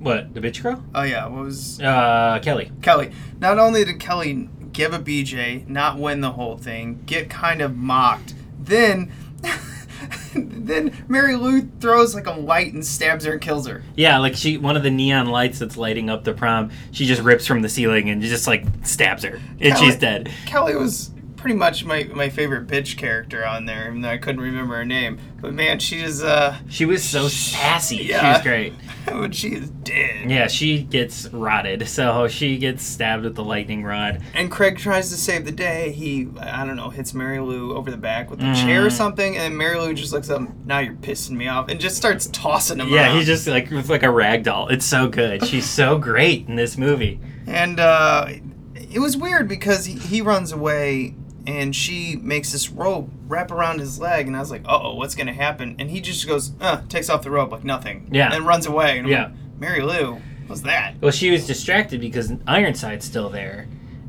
what the bitch girl? Oh yeah, what was Uh, Kelly. Kelly? Not only did Kelly give a BJ, not win the whole thing, get kind of mocked, then. then Mary Lou throws like a light and stabs her and kills her. Yeah, like she one of the neon lights that's lighting up the prom. She just rips from the ceiling and just like stabs her, and Kelly- she's dead. Kelly was pretty much my, my favorite bitch character on there, even though I couldn't remember her name. But man, she is uh She was so sassy. She Yeah. was great. but she is dead. Yeah, she gets rotted. So she gets stabbed with the lightning rod. And Craig tries to save the day. He I don't know, hits Mary Lou over the back with a chair Mm. or something, and Mary Lou just looks up, now you're pissing me off, and just starts tossing him Yeah, around. he's just like with like a rag doll. It's so good. She's so great in this movie. And uh, it was weird because he, he runs away and she makes this rope wrap around his leg, and I was like, uh oh, what's gonna happen? And he just goes, uh, takes off the rope like nothing. Yeah. And runs away. And I'm Yeah. like, Mary Lou, what's that? Well, she was distracted because Ironside's still there,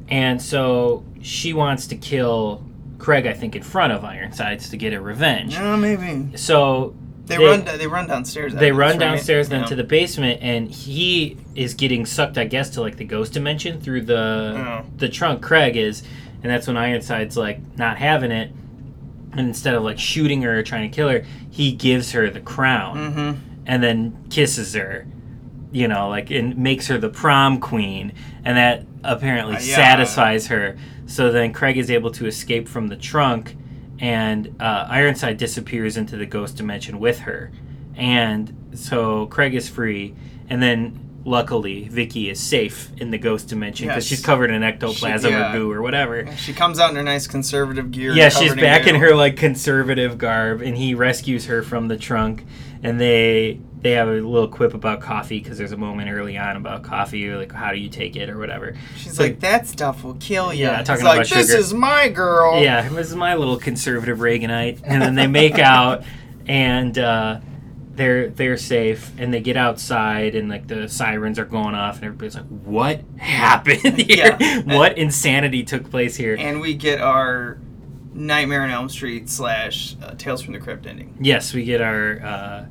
and so she wants to kill Craig. I think in front of Ironsides to get a revenge. No, maybe. So They, run they run downstairs. They run right? downstairs then Yeah. to the basement, and he is getting sucked, I guess, to like the ghost dimension through the Oh. the trunk. Craig is, and that's when Ironside's like not having it, and instead of like shooting her or trying to kill her, he gives her the crown Mhm. and then kisses her, you know, like and makes her the prom queen, and that apparently Uh, yeah. satisfies her. So then Craig is able to escape from the trunk, and uh, Ironside disappears into the ghost dimension with her, and so Craig is free, and then. Luckily, Vicky is safe in the ghost dimension because she's covered in ectoplasm yeah. or goo or whatever. She comes out in her nice conservative gear. Yeah, she's back in goo. her like conservative garb, and he rescues her from the trunk. And they they have a little quip about coffee because there's a moment early on about coffee, like how do you take it or whatever. She's So- like, that stuff will kill you. Yeah, He's talking like, about this sugar. is my girl. yeah, this is my little conservative Reaganite. And then they make out, and uh, they're they're safe, and they get outside, and like the sirens are going off, and everybody's like, "What happened here? Yeah. what insanity took place here?" And we get our Nightmare on Elm Street slash uh, Tales from the Crypt ending. Yes, we get our uh,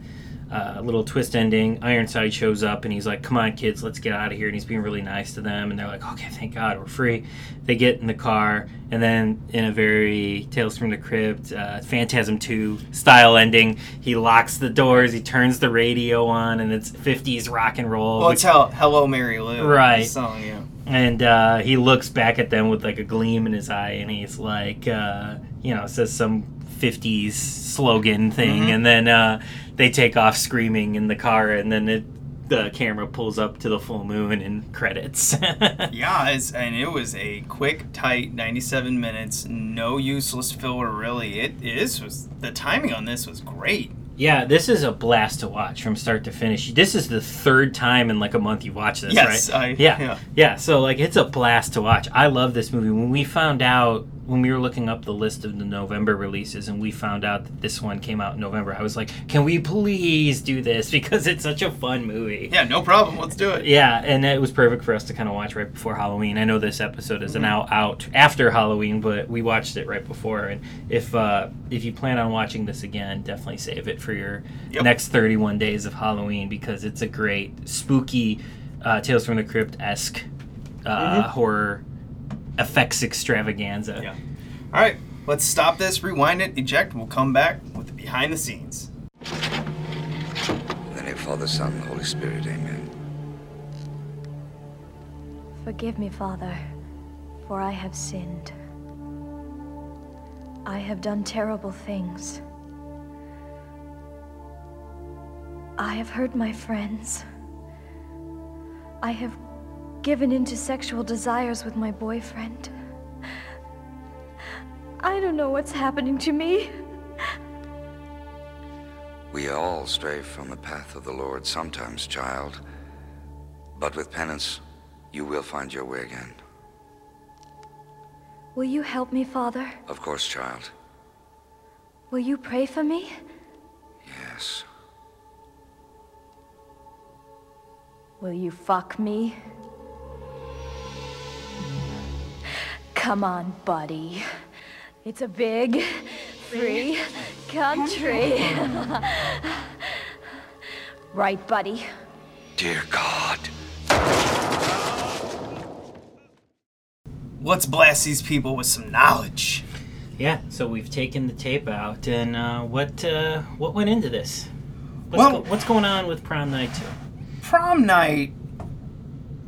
uh, little twist ending. Ironside shows up and he's like, "Come on, kids, let's get out of here." And he's being really nice to them, and they're like, "Okay, thank God, we're free." They get in the car, and then in a very Tales from the Crypt, uh, Phantasm Two style ending, he locks the doors, he turns the radio on, and it's '50s rock and roll. Well, which- it's Hel- Hello Mary Lou. Right. Song, yeah. and uh, he looks back at them with like a gleam in his eye, and he's like, uh, you know, says some '50s slogan thing, Mhm. and then uh, they take off screaming in the car, and then it, the camera pulls up to the full moon and credits. Yeah, it's, and it was a quick, tight 97 minutes. No useless filler, really. It is was the timing on this was great. Yeah, this is a blast to watch from start to finish. This is the third time in like a month you watch this, Yes, right? I- yeah, yeah. yeah, So like, it's a blast to watch. I love this movie. When we found out, when we were looking up the list of the November releases, and we found out that this one came out in November, I was like, "Can we please do this?" Because it's such a fun movie. Yeah, no problem. Let's do it. Yeah, and it was perfect for us to kind of watch right before Halloween. I know this episode is Mhm. now out after Halloween, but we watched it right before. And if uh, if you plan on watching this again, definitely save it for your Yep. next 31 days of Halloween because it's a great spooky uh, Tales from the Crypt esque uh, Mhm. horror effects extravaganza. Yeah. All right, let's stop this, rewind it, eject. We'll come back with the behind the scenes. In the name of Father, Son, and Holy Spirit, amen. Forgive me, Father, for I have sinned. I have done terrible things. I have hurt my friends. I have given in to sexual desires with my boyfriend. I don't know what's happening to me. We all stray from the path of the Lord sometimes, child. But with penance, you will find your way again. Will you help me, Father? Of course, child. Will you pray for me? Yes. Will you fuck me? Come on, buddy. It's a big, free country. right, buddy? Dear God. Let's blast these people with some knowledge. Yeah, so we've taken the tape out, and uh, what uh, what went into this? What's, Well- go- what's going on with Prom Night Two? Prom night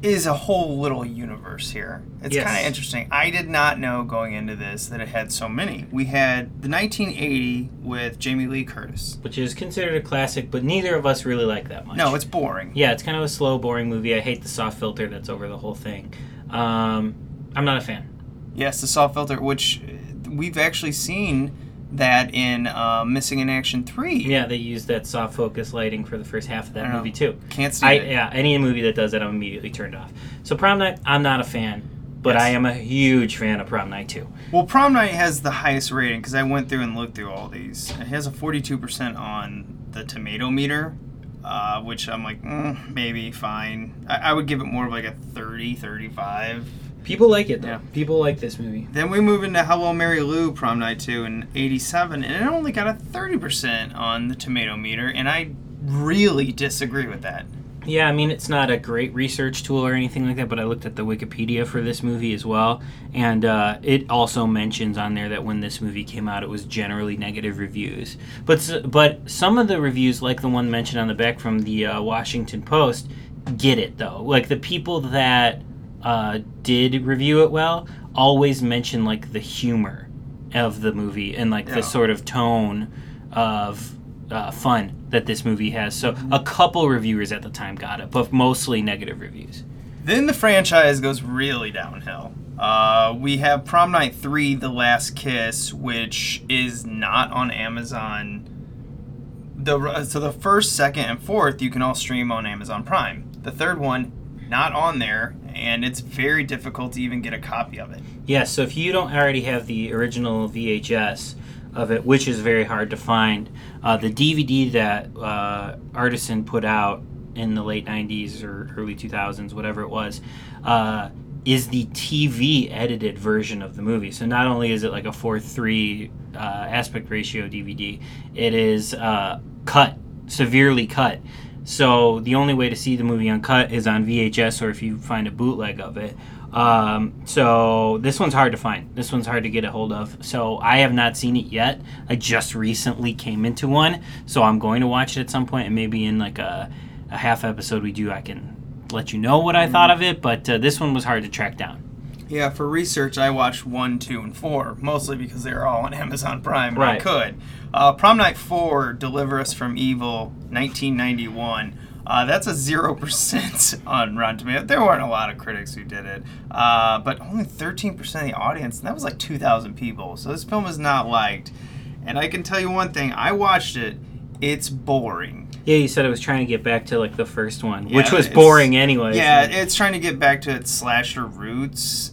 is a whole little universe here. It's Yes. kind of interesting. I did not know going into this that it had so many. We had the 1980 with Jamie Lee Curtis. Which is considered a classic, but neither of us really like that much. No, it's boring. Yeah, it's kind of a slow, boring movie. I hate the soft filter that's over the whole thing. Um, I'm not a fan. Yes, the soft filter, which we've actually seen that in uh, Missing in Action 3. Yeah, they use that soft focus lighting for the first half of that know. movie too. Can't stand I, it. Yeah, any movie that does that, I'm immediately turned off. So Prom Night, I'm not a fan, but Yes. I am a huge fan of Prom Night too. Well, Prom Night has the highest rating because I went through and looked through all these. It has a 42% on the tomato meter, uh, which I'm like, mm, maybe, fine. I, I would give it more of like a 30, 35. People like it though. Yeah. People like this movie. Then we move into Hello Mary Lou Prom Night 2 in 87, and it only got a 30% on the tomato meter, and I really disagree with that. Yeah, I mean, it's not a great research tool or anything like that, but I looked at the Wikipedia for this movie as well, and uh, it also mentions on there that when this movie came out, it was generally negative reviews. But but some of the reviews, like the one mentioned on the back from the uh, Washington Post, get it though. Like the people that uh, did review it well always mention like the humor of the movie and like Yeah. the sort of tone of uh, fun that this movie has. So a couple reviewers at the time got it, but mostly negative reviews. Then the franchise goes really downhill. Uh, we have Prom Night 3 The Last Kiss, which is not on Amazon. The, so the first, second, and fourth you can all stream on Amazon Prime. The third one, not on there, and it's very difficult to even get a copy of it. Yeah, so if you don't already have the original VHS of it, which is very hard to find, uh, the DVD that uh, Artisan put out in the late 90s or early 2000s, whatever it was, uh, is the TV edited version of the movie. So not only is it like a 4 3 uh, aspect ratio DVD, it is uh, cut, severely cut. So the only way to see the movie uncut is on VHS or if you find a bootleg of it. Um, so this one's hard to find. This one's hard to get a hold of. So I have not seen it yet. I just recently came into one, so I'm going to watch it at some point, and maybe in like a, a half episode we do, I can let you know what I thought of it. But uh, this one was hard to track down. Yeah, for research, I watched one, two, and four, mostly because they were all on Amazon Prime, and I could. Uh, Prom Night Four, Deliver Us from Evil, 1991. Uh, that's a zero percent on Rotten Tomatoes. There weren't a lot of critics who did it, uh, but only 13 percent of the audience, and that was like 2,000 people. So this film is not liked. And I can tell you one thing: I watched it. It's boring. Yeah, you said it was trying to get back to like the first one, which was boring anyway. Yeah, it's trying to get back to its slasher roots.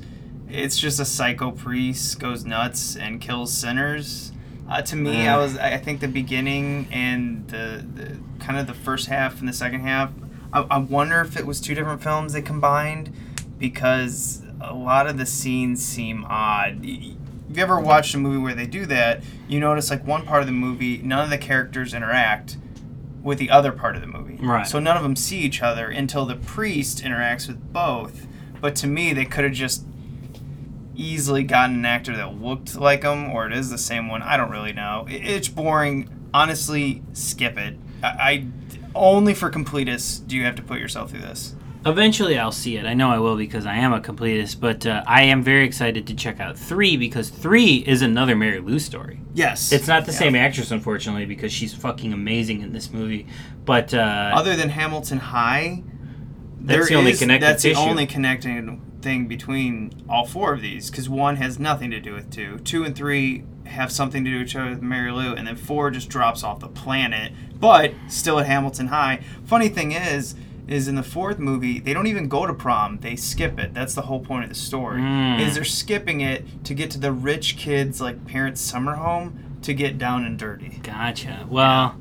It's just a psycho priest goes nuts and kills sinners. Uh, to me, I was I think the beginning and the, the kind of the first half and the second half. I, I wonder if it was two different films they combined because a lot of the scenes seem odd. If you ever watched a movie where they do that, you notice like one part of the movie, none of the characters interact with the other part of the movie. Right. So none of them see each other until the priest interacts with both. But to me, they could have just easily gotten an actor that looked like him, or it is the same one. I don't really know. It's boring. Honestly, skip it. I, I only for completists do you have to put yourself through this. Eventually, I'll see it. I know I will because I am a completist, but uh, I am very excited to check out three because three is another Mary Lou story. Yes. It's not the Yeah. same actress, unfortunately, because she's fucking amazing in this movie. But uh, Other than Hamilton High, That's the only is- That's the only connecting thing between all four of these, because one has nothing to do with two. Two and three have something to do with each other with Mary Lou, and then four just drops off the planet, but still at Hamilton High. Funny thing is, is in the fourth movie they don't even go to prom; they skip it. That's the whole point of the story. Mm. Is they're skipping it to get to the rich kids' like parents' summer home to get down and dirty. Gotcha. Well,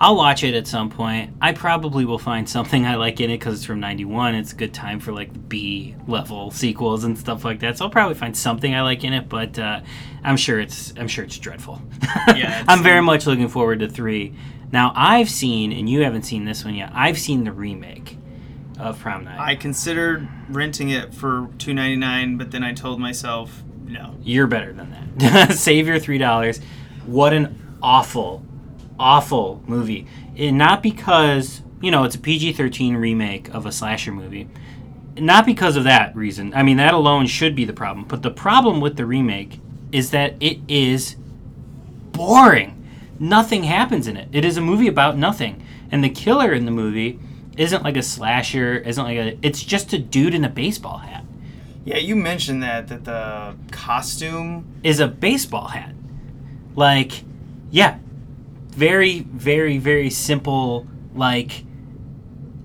I'll watch it at some point. I probably will find something I like in it because it's from '91. It's a good time for like B level sequels and stuff like that. So I'll probably find something I like in it, but uh, I'm sure it's I'm sure it's dreadful. it's- I'm very much looking forward to three. Now I've seen, and you haven't seen this one yet. I've seen the remake of Prom Night. I considered renting it for two ninety nine, but then I told myself no. You're better than that. Save your three dollars. What an awful, awful movie. And not because you know it's a PG-13 remake of a slasher movie. Not because of that reason. I mean that alone should be the problem. But the problem with the remake is that it is boring. Nothing happens in it. It is a movie about nothing. And the killer in the movie isn't like a slasher. Isn't like a. It's just a dude in a baseball hat. Yeah, you mentioned that that the costume is a baseball hat. Like, yeah, very, very, very simple. Like,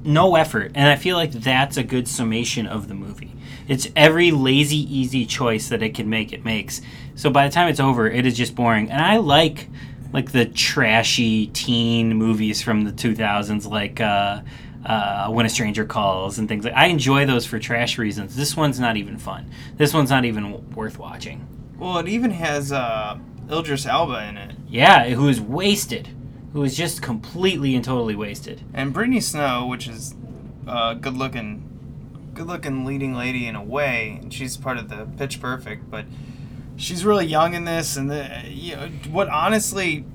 no effort, and I feel like that's a good summation of the movie. It's every lazy, easy choice that it can make. It makes. So by the time it's over, it is just boring. And I like like the trashy teen movies from the 2000s, like. Uh, uh, when a stranger calls and things like I enjoy those for trash reasons. This one's not even fun. This one's not even worth watching. Well, it even has uh, Elba in it, Yeah, who is wasted, who is just completely and totally wasted. and Brittany Snow, which is uh, good looking, good looking leading lady in a way, and she's part of the Pitch Perfect, but she's really young in this, and the you know what honestly.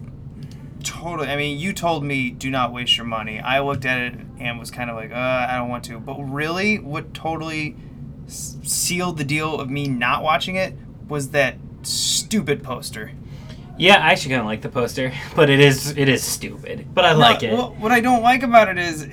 Totally. I mean, you told me do not waste your money. I looked at it and was kind of like, uh, I don't want to. But really, what totally sealed the deal of me not watching it was that stupid poster. Yeah, I actually kind of like the poster, but it is it is stupid. But I No, like it. Well, what I don't like about it is,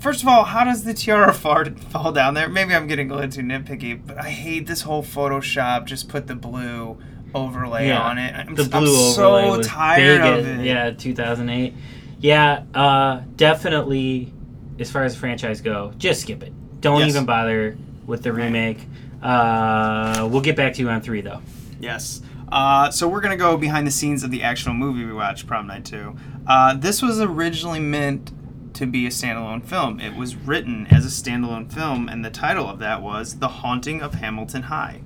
first of all, how does the tiara fall, fall down there? Maybe I'm getting a little too nitpicky, but I hate this whole Photoshop. Just put the blue overlay on it. I'm, the I'm blue so overlay was tired big of at- it. Yeah, 2008. Yeah, uh, definitely. As far as the franchise go, just skip it. Don't Yes. even bother with the remake. Uh, we'll get back to you on three though. Yes. Uh, so we're gonna go behind the scenes of the actual movie we watched, Prom Night Two. Uh, this was originally meant to be a standalone film. It was written as a standalone film, and the title of that was "The Haunting of Hamilton High."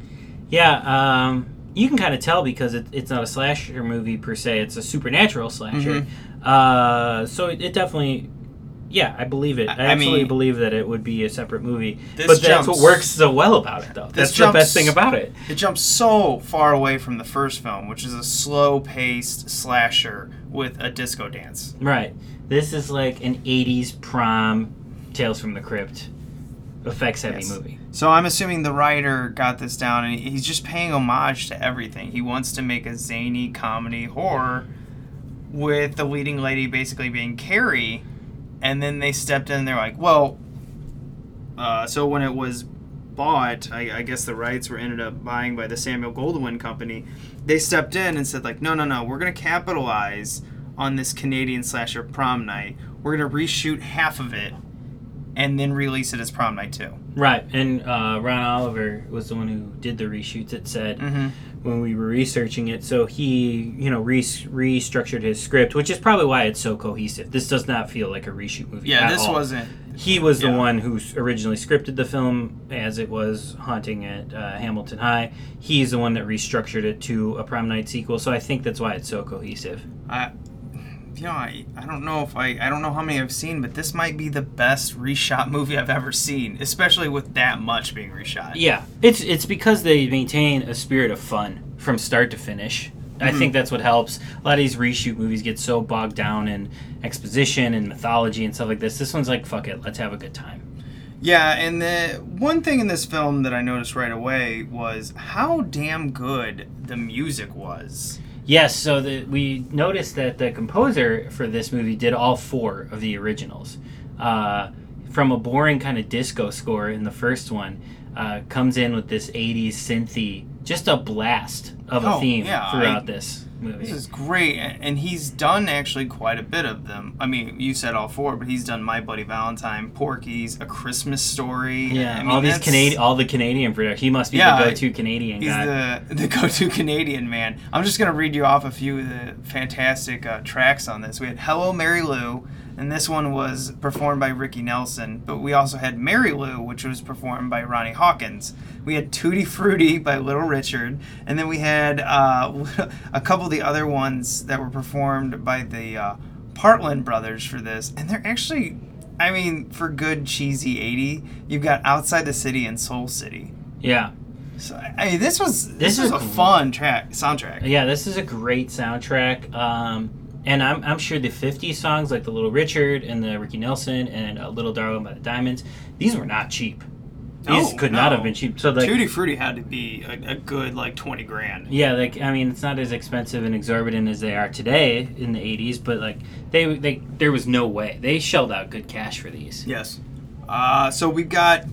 Yeah, um, you can kind of tell because it, it's not a slasher movie per se. It's a supernatural slasher. Uh, so it, it definitely, yeah, I believe it. I, I- absolutely mean- believe that it would be a separate movie. This But that's what works so well about it, though. That's the best thing about it. It jumps so far away from the first film, which is a slow-paced slasher with a disco dance. Right. This is like an '80s prom, Tales from the Crypt effects heavy Yes. movie. So I'm assuming the writer got this down and he's just paying homage to everything. He wants to make a zany comedy horror with the leading lady basically being Carrie, and then they stepped in and they're like, well, uh, so when it was bought, I, I guess the rights were ended up buying by the Samuel Goldwyn Company. They stepped in and said like, no, no, no, we're gonna capitalize on this Canadian slasher prom night. We're gonna reshoot half of it, and then release it as prom night too. Right, and uh, Ron Oliver was the one who did the reshoots. It said Mhm. When we were researching it, so he, you know, re- restructured his script, which is probably why it's so cohesive. This does not feel like a reshoot movie. Yeah, this all. wasn't. He was the one who originally scripted the film as it was haunting at uh, Hamilton High. He's the one that restructured it to a prom night sequel. So I think that's why it's so cohesive. I, you know, I, I don't know if I I don't know how many I've seen, but this might be the best reshot movie I've ever seen, especially with that much being reshot. Yeah, it's it's because they maintain a spirit of fun from start to finish. I Mhm. think that's what helps. A lot of these reshoot movies get so bogged down in exposition and mythology and stuff like this. This one's like, fuck it, let's have a good time. Yeah, and the one thing in this film that I noticed right away was how damn good the music was. Yes, so the, we noticed that the composer for this movie did all four of the originals. Uh, from a boring kind of disco score in the first one, uh, comes in with this 80s synthy, just a blast of a Oh, theme yeah, throughout I- this movie. This is great, and he's done actually quite a bit of them. I mean, you said all four, but he's done My Bloody Valentine, Porky's, A Christmas Story. Yeah, I mean, all these Canadian, all the Canadian production. He must be Yeah, the go-to Canadian He's guy. the the go-to Canadian man. I'm just gonna read you off a few of the fantastic uh, tracks on this. We had "Hello Mary Lou," and this one was performed by Ricky Nelson. But we also had "Mary Lou," which was performed by Ronnie Hawkins. We had "Tutti Frutti" by Little Richard, and then we had uh, a couple of the other ones that were performed by the uh, Partland brothers for this, and they're actually. I mean, for good cheesy 80, you've got Outside the City and Soul City. yeah, So I mean, this was this, This was is a cool. fun track soundtrack. yeah. This is a great soundtrack. Um, and I'm, I'm sure the 50 songs like the Little Richard and the Ricky Nelson and uh, Little Darling by the Diamonds, these were not cheap. These No, could not have been cheap. So like, Tutti Frutti had to be a, a good like twenty grand. Yeah, like I mean, it's not as expensive and exorbitant as they are today in the '80s, but like they, they, there was no way they shelled out good cash for these. Yes. Uh, so we've got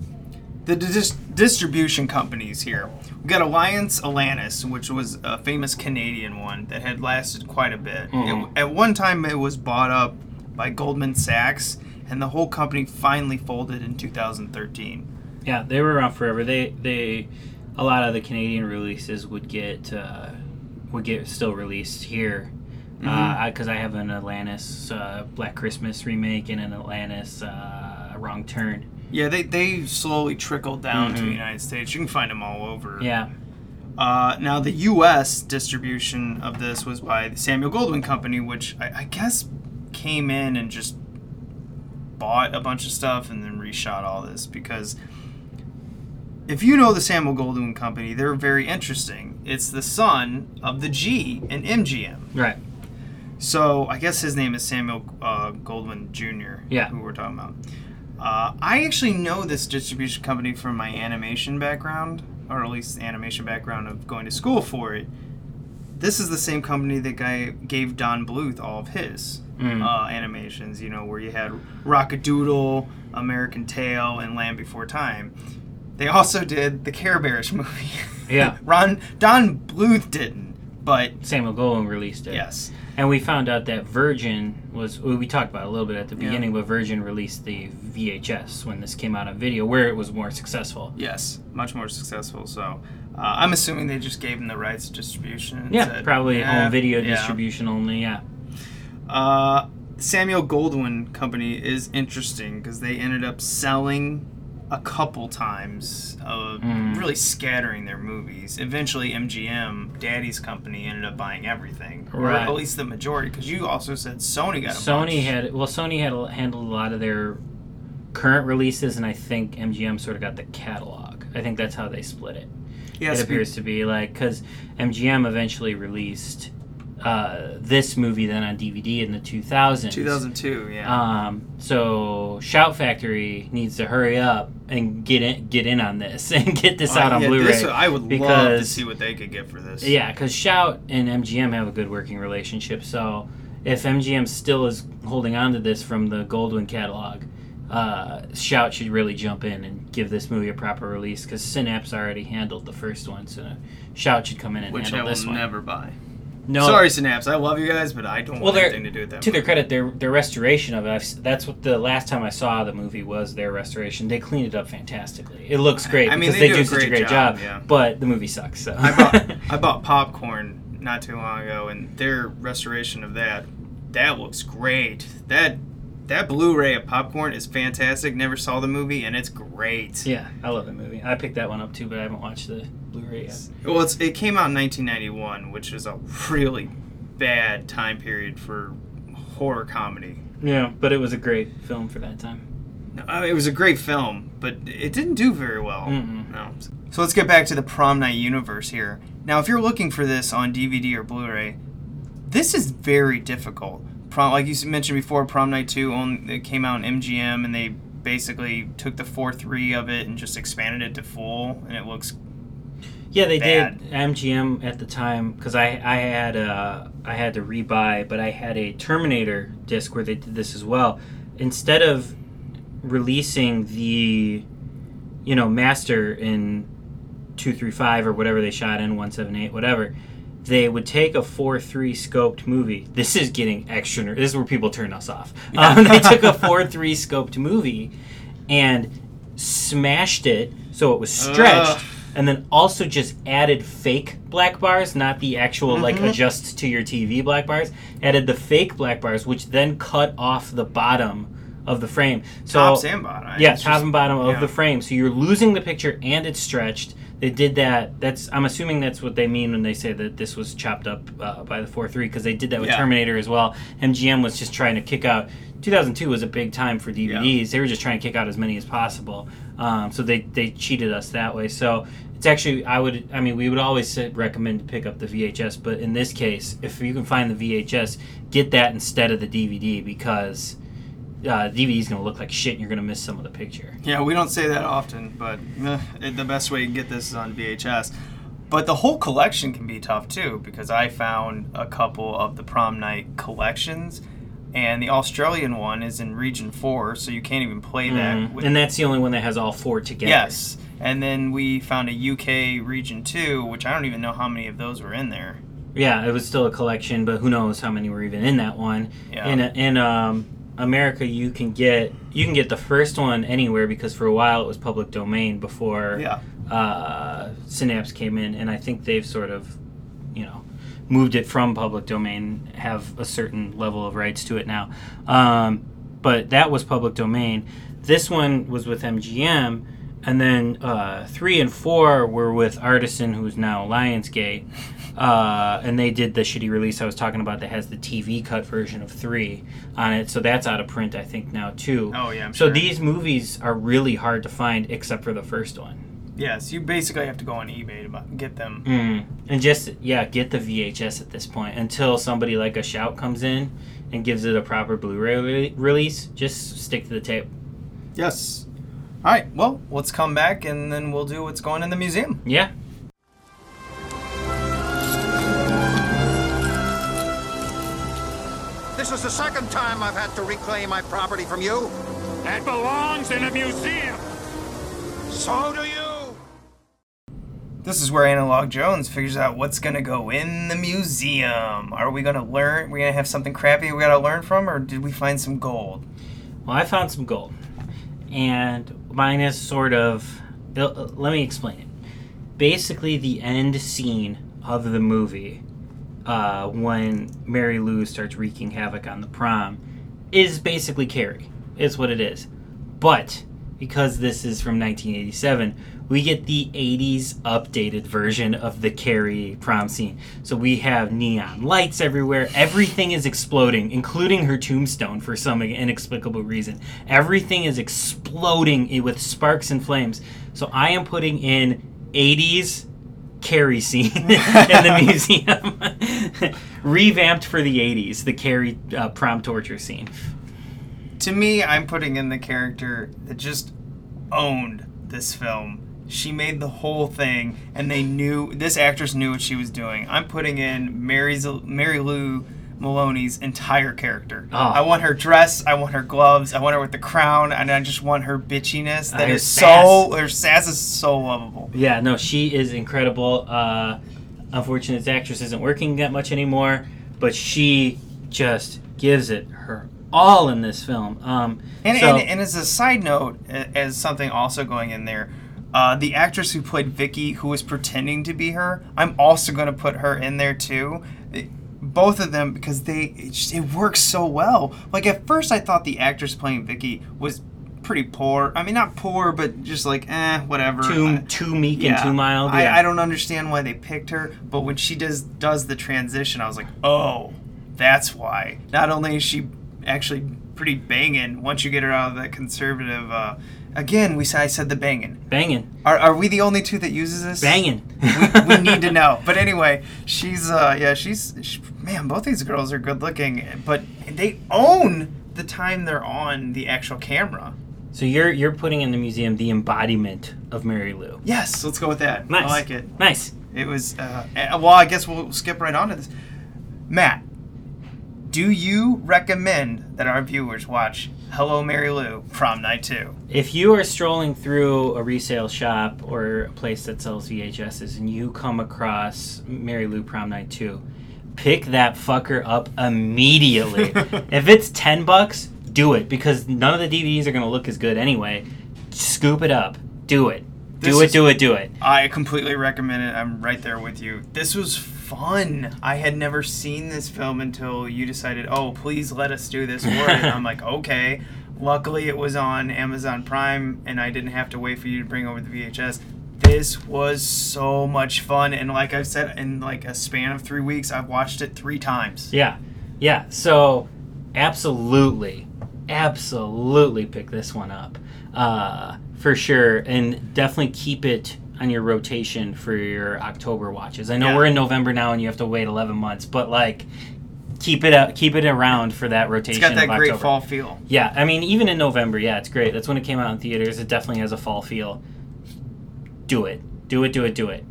the dis- distribution companies here. We got Alliance Atlantis, which was a famous Canadian one that had lasted quite a bit. Mhm. It- at one time, it was bought up by Goldman Sachs, and the whole company finally folded in 2013. Yeah, they were around forever. They, they, a lot of the Canadian releases would get, uh, would get still released here. Because I have an Atlantis uh, Black Christmas remake and an Atlantis uh, Wrong Turn. Yeah, they, they slowly trickled down to the Mhm. United States. You can find them all over. Yeah, Uh, now, the U.S. distribution of this was by the Samuel Goldwyn Company, which I, I guess came in and just bought a bunch of stuff and then reshot all this. Because if you know the Samuel Goldwyn Company, they're very interesting. It's the son of the G in MGM. right. So I guess his name is Samuel uh, Goldwyn Jr. Yeah. who we're talking about. Uh, I actually know this distribution company from my animation background, or at least the animation background of going to school for it. This is the same company that guy gave Don Bluth all of his Mm. uh, animations. You know, where you had Rock-a-Doodle, American Tail, and Land Before Time. They also did the Care Bears movie. Yeah. Ron Don Bluth didn't, but Samuel Goldwyn released it. yes. And we found out that Virgin was, well, we talked about it a little bit at the Yeah. beginning, but Virgin released the VHS when this came out on video, where it was more successful. Yes, much more successful. So uh, I'm assuming they just gave them the rights to distribution. Yeah, said, probably "Yeah, home video yeah." distribution only, yeah. Uh, Samuel Goldwyn Company is interesting because they ended up selling a couple times, of Mm. really scattering their movies. Eventually, MGM, Daddy's company, ended up buying everything, or at least the majority. Because you also said Sony got a Sony bunch. had, well, Sony had handled a lot of their current releases, and I think MGM sort of got the catalog. I think that's how they split it. Yes, it appears to be like, because MGM eventually released uh, this movie then on DVD in the 2000s. 2002, yeah. Um, so Shout Factory needs to hurry up and get in get in on this and get this Oh, out on yeah, Blu-ray. this- I would love to because see what they could get for this. yeah, because Shout and MGM have a good working relationship. So if MGM still is holding on to this from the Goldwyn catalog, uh, Shout should really jump in and give this movie a proper release because Synapse already handled the first one. So Shout should come in and which I handle will this one. never buy. No, Sorry, Synapse. I love you guys, but I don't Well, want anything to do with that. to their credit, their their restoration of it. I've, that's what the last time I saw the movie was their restoration. They cleaned it up fantastically. It looks great I mean, because they they, do do, a such a great great job, job. yeah. But the movie sucks. So I bought I bought popcorn not too long ago, and their restoration of that that looks great. That that Blu-ray of popcorn is fantastic. Never saw the movie, and it's great. yeah, I love that movie. I picked that one up too, but I haven't watched the Blu-ray yet. Well, it's, it came out in 1991, which is a really bad time period for horror comedy. Yeah, but it was a great film for that time. Uh, it was a great film, but it didn't do very well. Mm-mm. No. So let's get back to the Prom Night universe here. Now, if you're looking for this on DVD or Blu-ray, this is very difficult. Prom, like you mentioned before, Prom Night Two on it came out in MGM, and they basically took the four three of it and just expanded it to full, and it looks Yeah, they Bad. did MGM at the time because I I had uh I had to rebuy, but I had a Terminator disc where they did this as well. Instead of releasing the you know master in two three five or whatever they shot in one seven eight whatever. They would take a four three scoped movie. This is getting extra. ner- This is where people turn us off. Um, they took a four three scoped movie and smashed it so it was stretched Ugh. and then also just added fake black bars, not the actual like Mhm. adjust to your TV black bars. Added the fake black bars, which then cut off the bottom of the frame. So Tops and bottom. Yeah, It's top just- and bottom of yeah. the frame. So you're losing the picture and it's stretched. They did that. That's I'm assuming that's what they mean when they say that this was chopped up uh, by the 4-3 because they did that with Yeah. Terminator as well. MGM was just trying to kick out. 2002 was a big time for DVDs. They were just trying to kick out as many as possible. Um, so they they cheated us that way. So it's actually I would I mean we would always recommend to pick up the VHS, but in this case, if you can find the VHS, get that instead of the DVD because uh, DVD is going to look like shit and you're going to miss some of the picture. Yeah, we don't say that often, but it- the best way you can get this is on VHS. But the whole collection can be tough too, because I found a couple of the prom night collections, and the Australian one is in Region 4, so you can't even play that. Mhm. with- and that's the only one that has all four together. Yes. And then we found a UK Region 2, which I don't even know how many of those were in there. Yeah, it was still a collection, but who knows how many were even in that one. Yeah. In in um, America, you can get you can get the first one anywhere because for a while it was public domain before Yeah. uh, Synapse came in, and I think they've sort of, you know, moved it from public domain, have a certain level of rights to it now. Um, but that was public domain. This one was with MGM, and then uh, three and four were with Artisan, who's now Lionsgate. Uh, and they did the shitty release I was talking about that has the TV cut version of three on it. So that's out of print, I think, now too. Oh, yeah, I'm so sure. these movies are really hard to find except for the first one. Yes, you basically have to go on eBay to get them. Mm. And just yeah, get the VHS at this point until somebody like a shout comes in and gives it a proper Blu-ray re- release. Just stick to the tape. Yes. All right, well, let's come back and then we'll do what's going in the museum. Yeah. This is the second time I've had to reclaim my property from you. That belongs in a museum. So do you. This is where Analog Jones figures out what's gonna go in the museum. Are we gonna learn? We're gonna have something crappy we gotta learn from, or did we find some gold? Well, I found some gold, and mine is sort of. Let me explain it. Basically, the end scene of the movie, uh, when Mary Lou starts wreaking havoc on the prom, is basically Carrie. Is what it is. But because this is from 1987, we get the 80s updated version of the Carrie prom scene. So we have neon lights everywhere. Everything is exploding, including her tombstone for some inexplicable reason. Everything is exploding with sparks and flames. So I am putting in 80s Carrie scene in the museum. Revamped for the 80s, the Carrie uh, prom torture scene. To me, I'm putting in the character that just owned this film. She made the whole thing, and they knew this actress knew what she was doing. I'm putting in Mary's, Mary Lou Maloney's entire character. Oh. I want her dress, I want her gloves, I want her with the crown, and I just want her bitchiness. That her is so her sass is so lovable. Yeah, no, she is incredible. Uh, unfortunately, this actress isn't working that much anymore, but she just gives it her all in this film. Um, And, so, and, and as a side note, as something also going in there, uh, the actress who played Vicky, who was pretending to be her, I'm also going to put her in there too. It- Both of them because they it, just- it works so well. Like at first, I thought the actress playing Vicky was pretty poor. I mean, not poor, but just like eh, whatever. too I- too meek and too mild. I. I don't understand why they picked her, but when she does does the transition, I was like, oh, that's why. Not only is she actually pretty banging once you get her out of that conservative. Uh, again, we said I said the banging. Banging. Are, are we the only two that uses this? Banging. we, we need to know. But anyway, she's uh yeah she's she, man. Both these girls are good looking, but they own the time they're on the actual camera. So you're you're putting in the museum the embodiment of Mary Lou. Yes, let's go with that. Nice. I like it. Nice. It was, uh, well, I guess we'll skip right on to this. Matt, do you recommend that our viewers watch Hello Mary Lou Prom Night 2? If you are strolling through a resale shop or a place that sells VHSs and you come across Mary Lou Prom Night 2, pick that fucker up immediately. if it's 10 bucks, do it because none of the DVDs are going to look as good anyway. Scoop it up. Do it. Do This it, is- do it, do it. I completely recommend it. I'm right there with you. This was fun. I had never seen this film until you decided, oh, please let us do this it. And I'm like, okay. Luckily, it was on Amazon Prime, and I didn't have to wait for you to bring over the VHS. This was so much fun, and like I've said, in like a span of three weeks, I've watched it three times. Yeah. Yeah. So, absolutely, absolutely pick this one up. Uh, for sure. And definitely keep it on your rotation for your October watches. I know Yeah. we're in November now and you have to wait 11 months, but like, keep it up, keep it around for that It's rotation got that great October. fall feel. Yeah, I mean, even in November, yeah, it's great. That's when it came out in theaters. It definitely has a fall feel. Do it. Do it, do it, do it.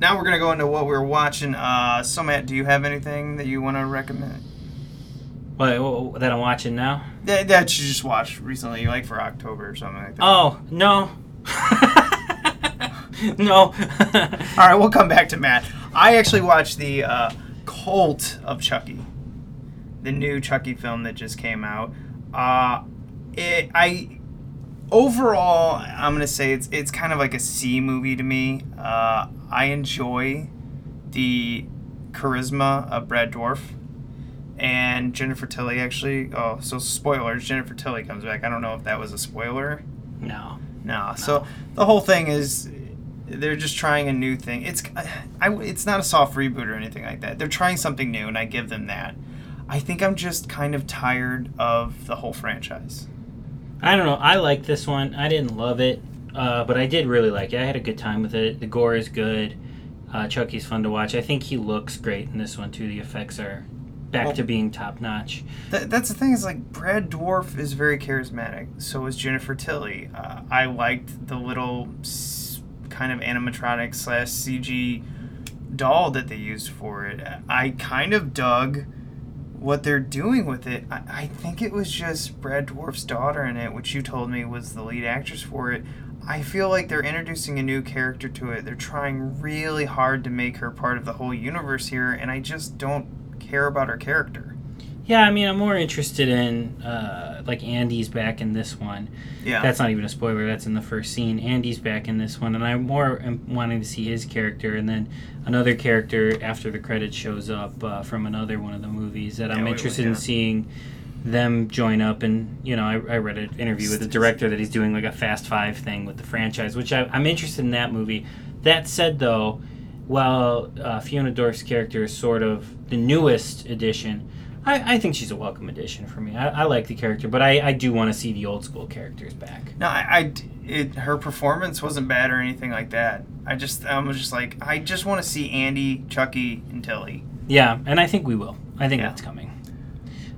Now we're gonna go into what we're watching. Uh, so Matt, do you have anything that you want to recommend? What, what, that I'm watching now? That, that you just watched recently, like for October or something like that. Oh, no. no. All right, we'll come back to Matt. I actually watched the uh, Cult of Chucky, the new Chucky film that just came out. Uh, it, I overall, I'm gonna say it's it's kind of like a C movie to me. Uh, I enjoy the charisma of Brad Dourif and Jennifer Tilly. Actually, oh, so spoilers: Jennifer Tilly comes back. I don't know if that was a spoiler. No. No. So the whole thing is they're just trying a new thing. It's I, it's not a soft reboot or anything like that. They're trying something new, and I give them that. I think I'm just kind of tired of the whole franchise. I don't know. I like this one. I didn't love it, uh, but I did really like it. I had a good time with it. The gore is good. Uh, Chucky's fun to watch. I think he looks great in this one too. The effects are back Well- to being top notch. Th- that's the thing is like Brad Dourif is very charismatic. So is Jennifer Tilly. Uh, I liked the little kind of animatronic slash CG doll that they used for it. I kind of dug what they're doing with it. I, I think it was just Brad Dourif's daughter in it, which you told me was the lead actress for it. I feel like they're introducing a new character to it. They're trying really hard to make her part of the whole universe here, and I just don't care about her character. Yeah, I mean, I'm more interested in uh, like Andy's back in this one. Yeah. That's not even a spoiler. That's in the first scene. Andy's back in this one, and I'm more am wanting to see his character, and then another character after the credits shows up uh, from another one of the movies that Yeah, I'm interested in seeing them join up. And you know, I, I read an interview with the director that he's doing like a Fast Five thing with the franchise, which I, I'm interested in that movie. That said, though, while uh, Fiona Dourif's character is sort of the newest addition. I, I think she's a welcome addition for me. I, I like the character, but I, I do want to see the old school characters back. No, I, I it, her performance wasn't bad or anything like that. I just, I was just like, I just want to see Andy, Chucky, and Tilly. Yeah, and I think we will. I think that's coming.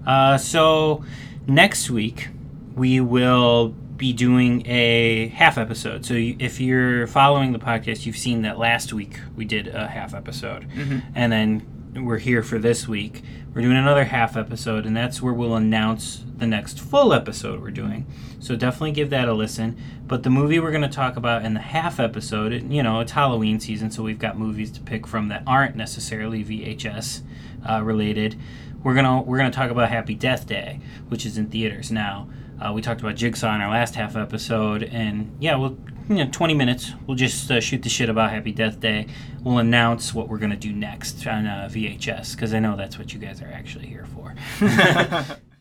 Uh, so next week we will be doing a half episode. So you, if you're following the podcast, you've seen that last week we did a half episode, Mhm. and then we're here for this week. We're doing another half episode, and that's where we'll announce the next full episode we're doing. So definitely give that a listen. But the movie we're going to talk about in the half episode, it- you know, it's Halloween season, so we've got movies to pick from that aren't necessarily VHS uh, related. We're gonna we're gonna talk about Happy Death Day, which is in theaters now. Uh, we talked about Jigsaw in our last half episode, and yeah, we'll you know 20 minutes. We'll just uh, shoot the shit about Happy Death Day. We'll announce what we're gonna do next on uh, VHS because I know that's what you guys are actually here for.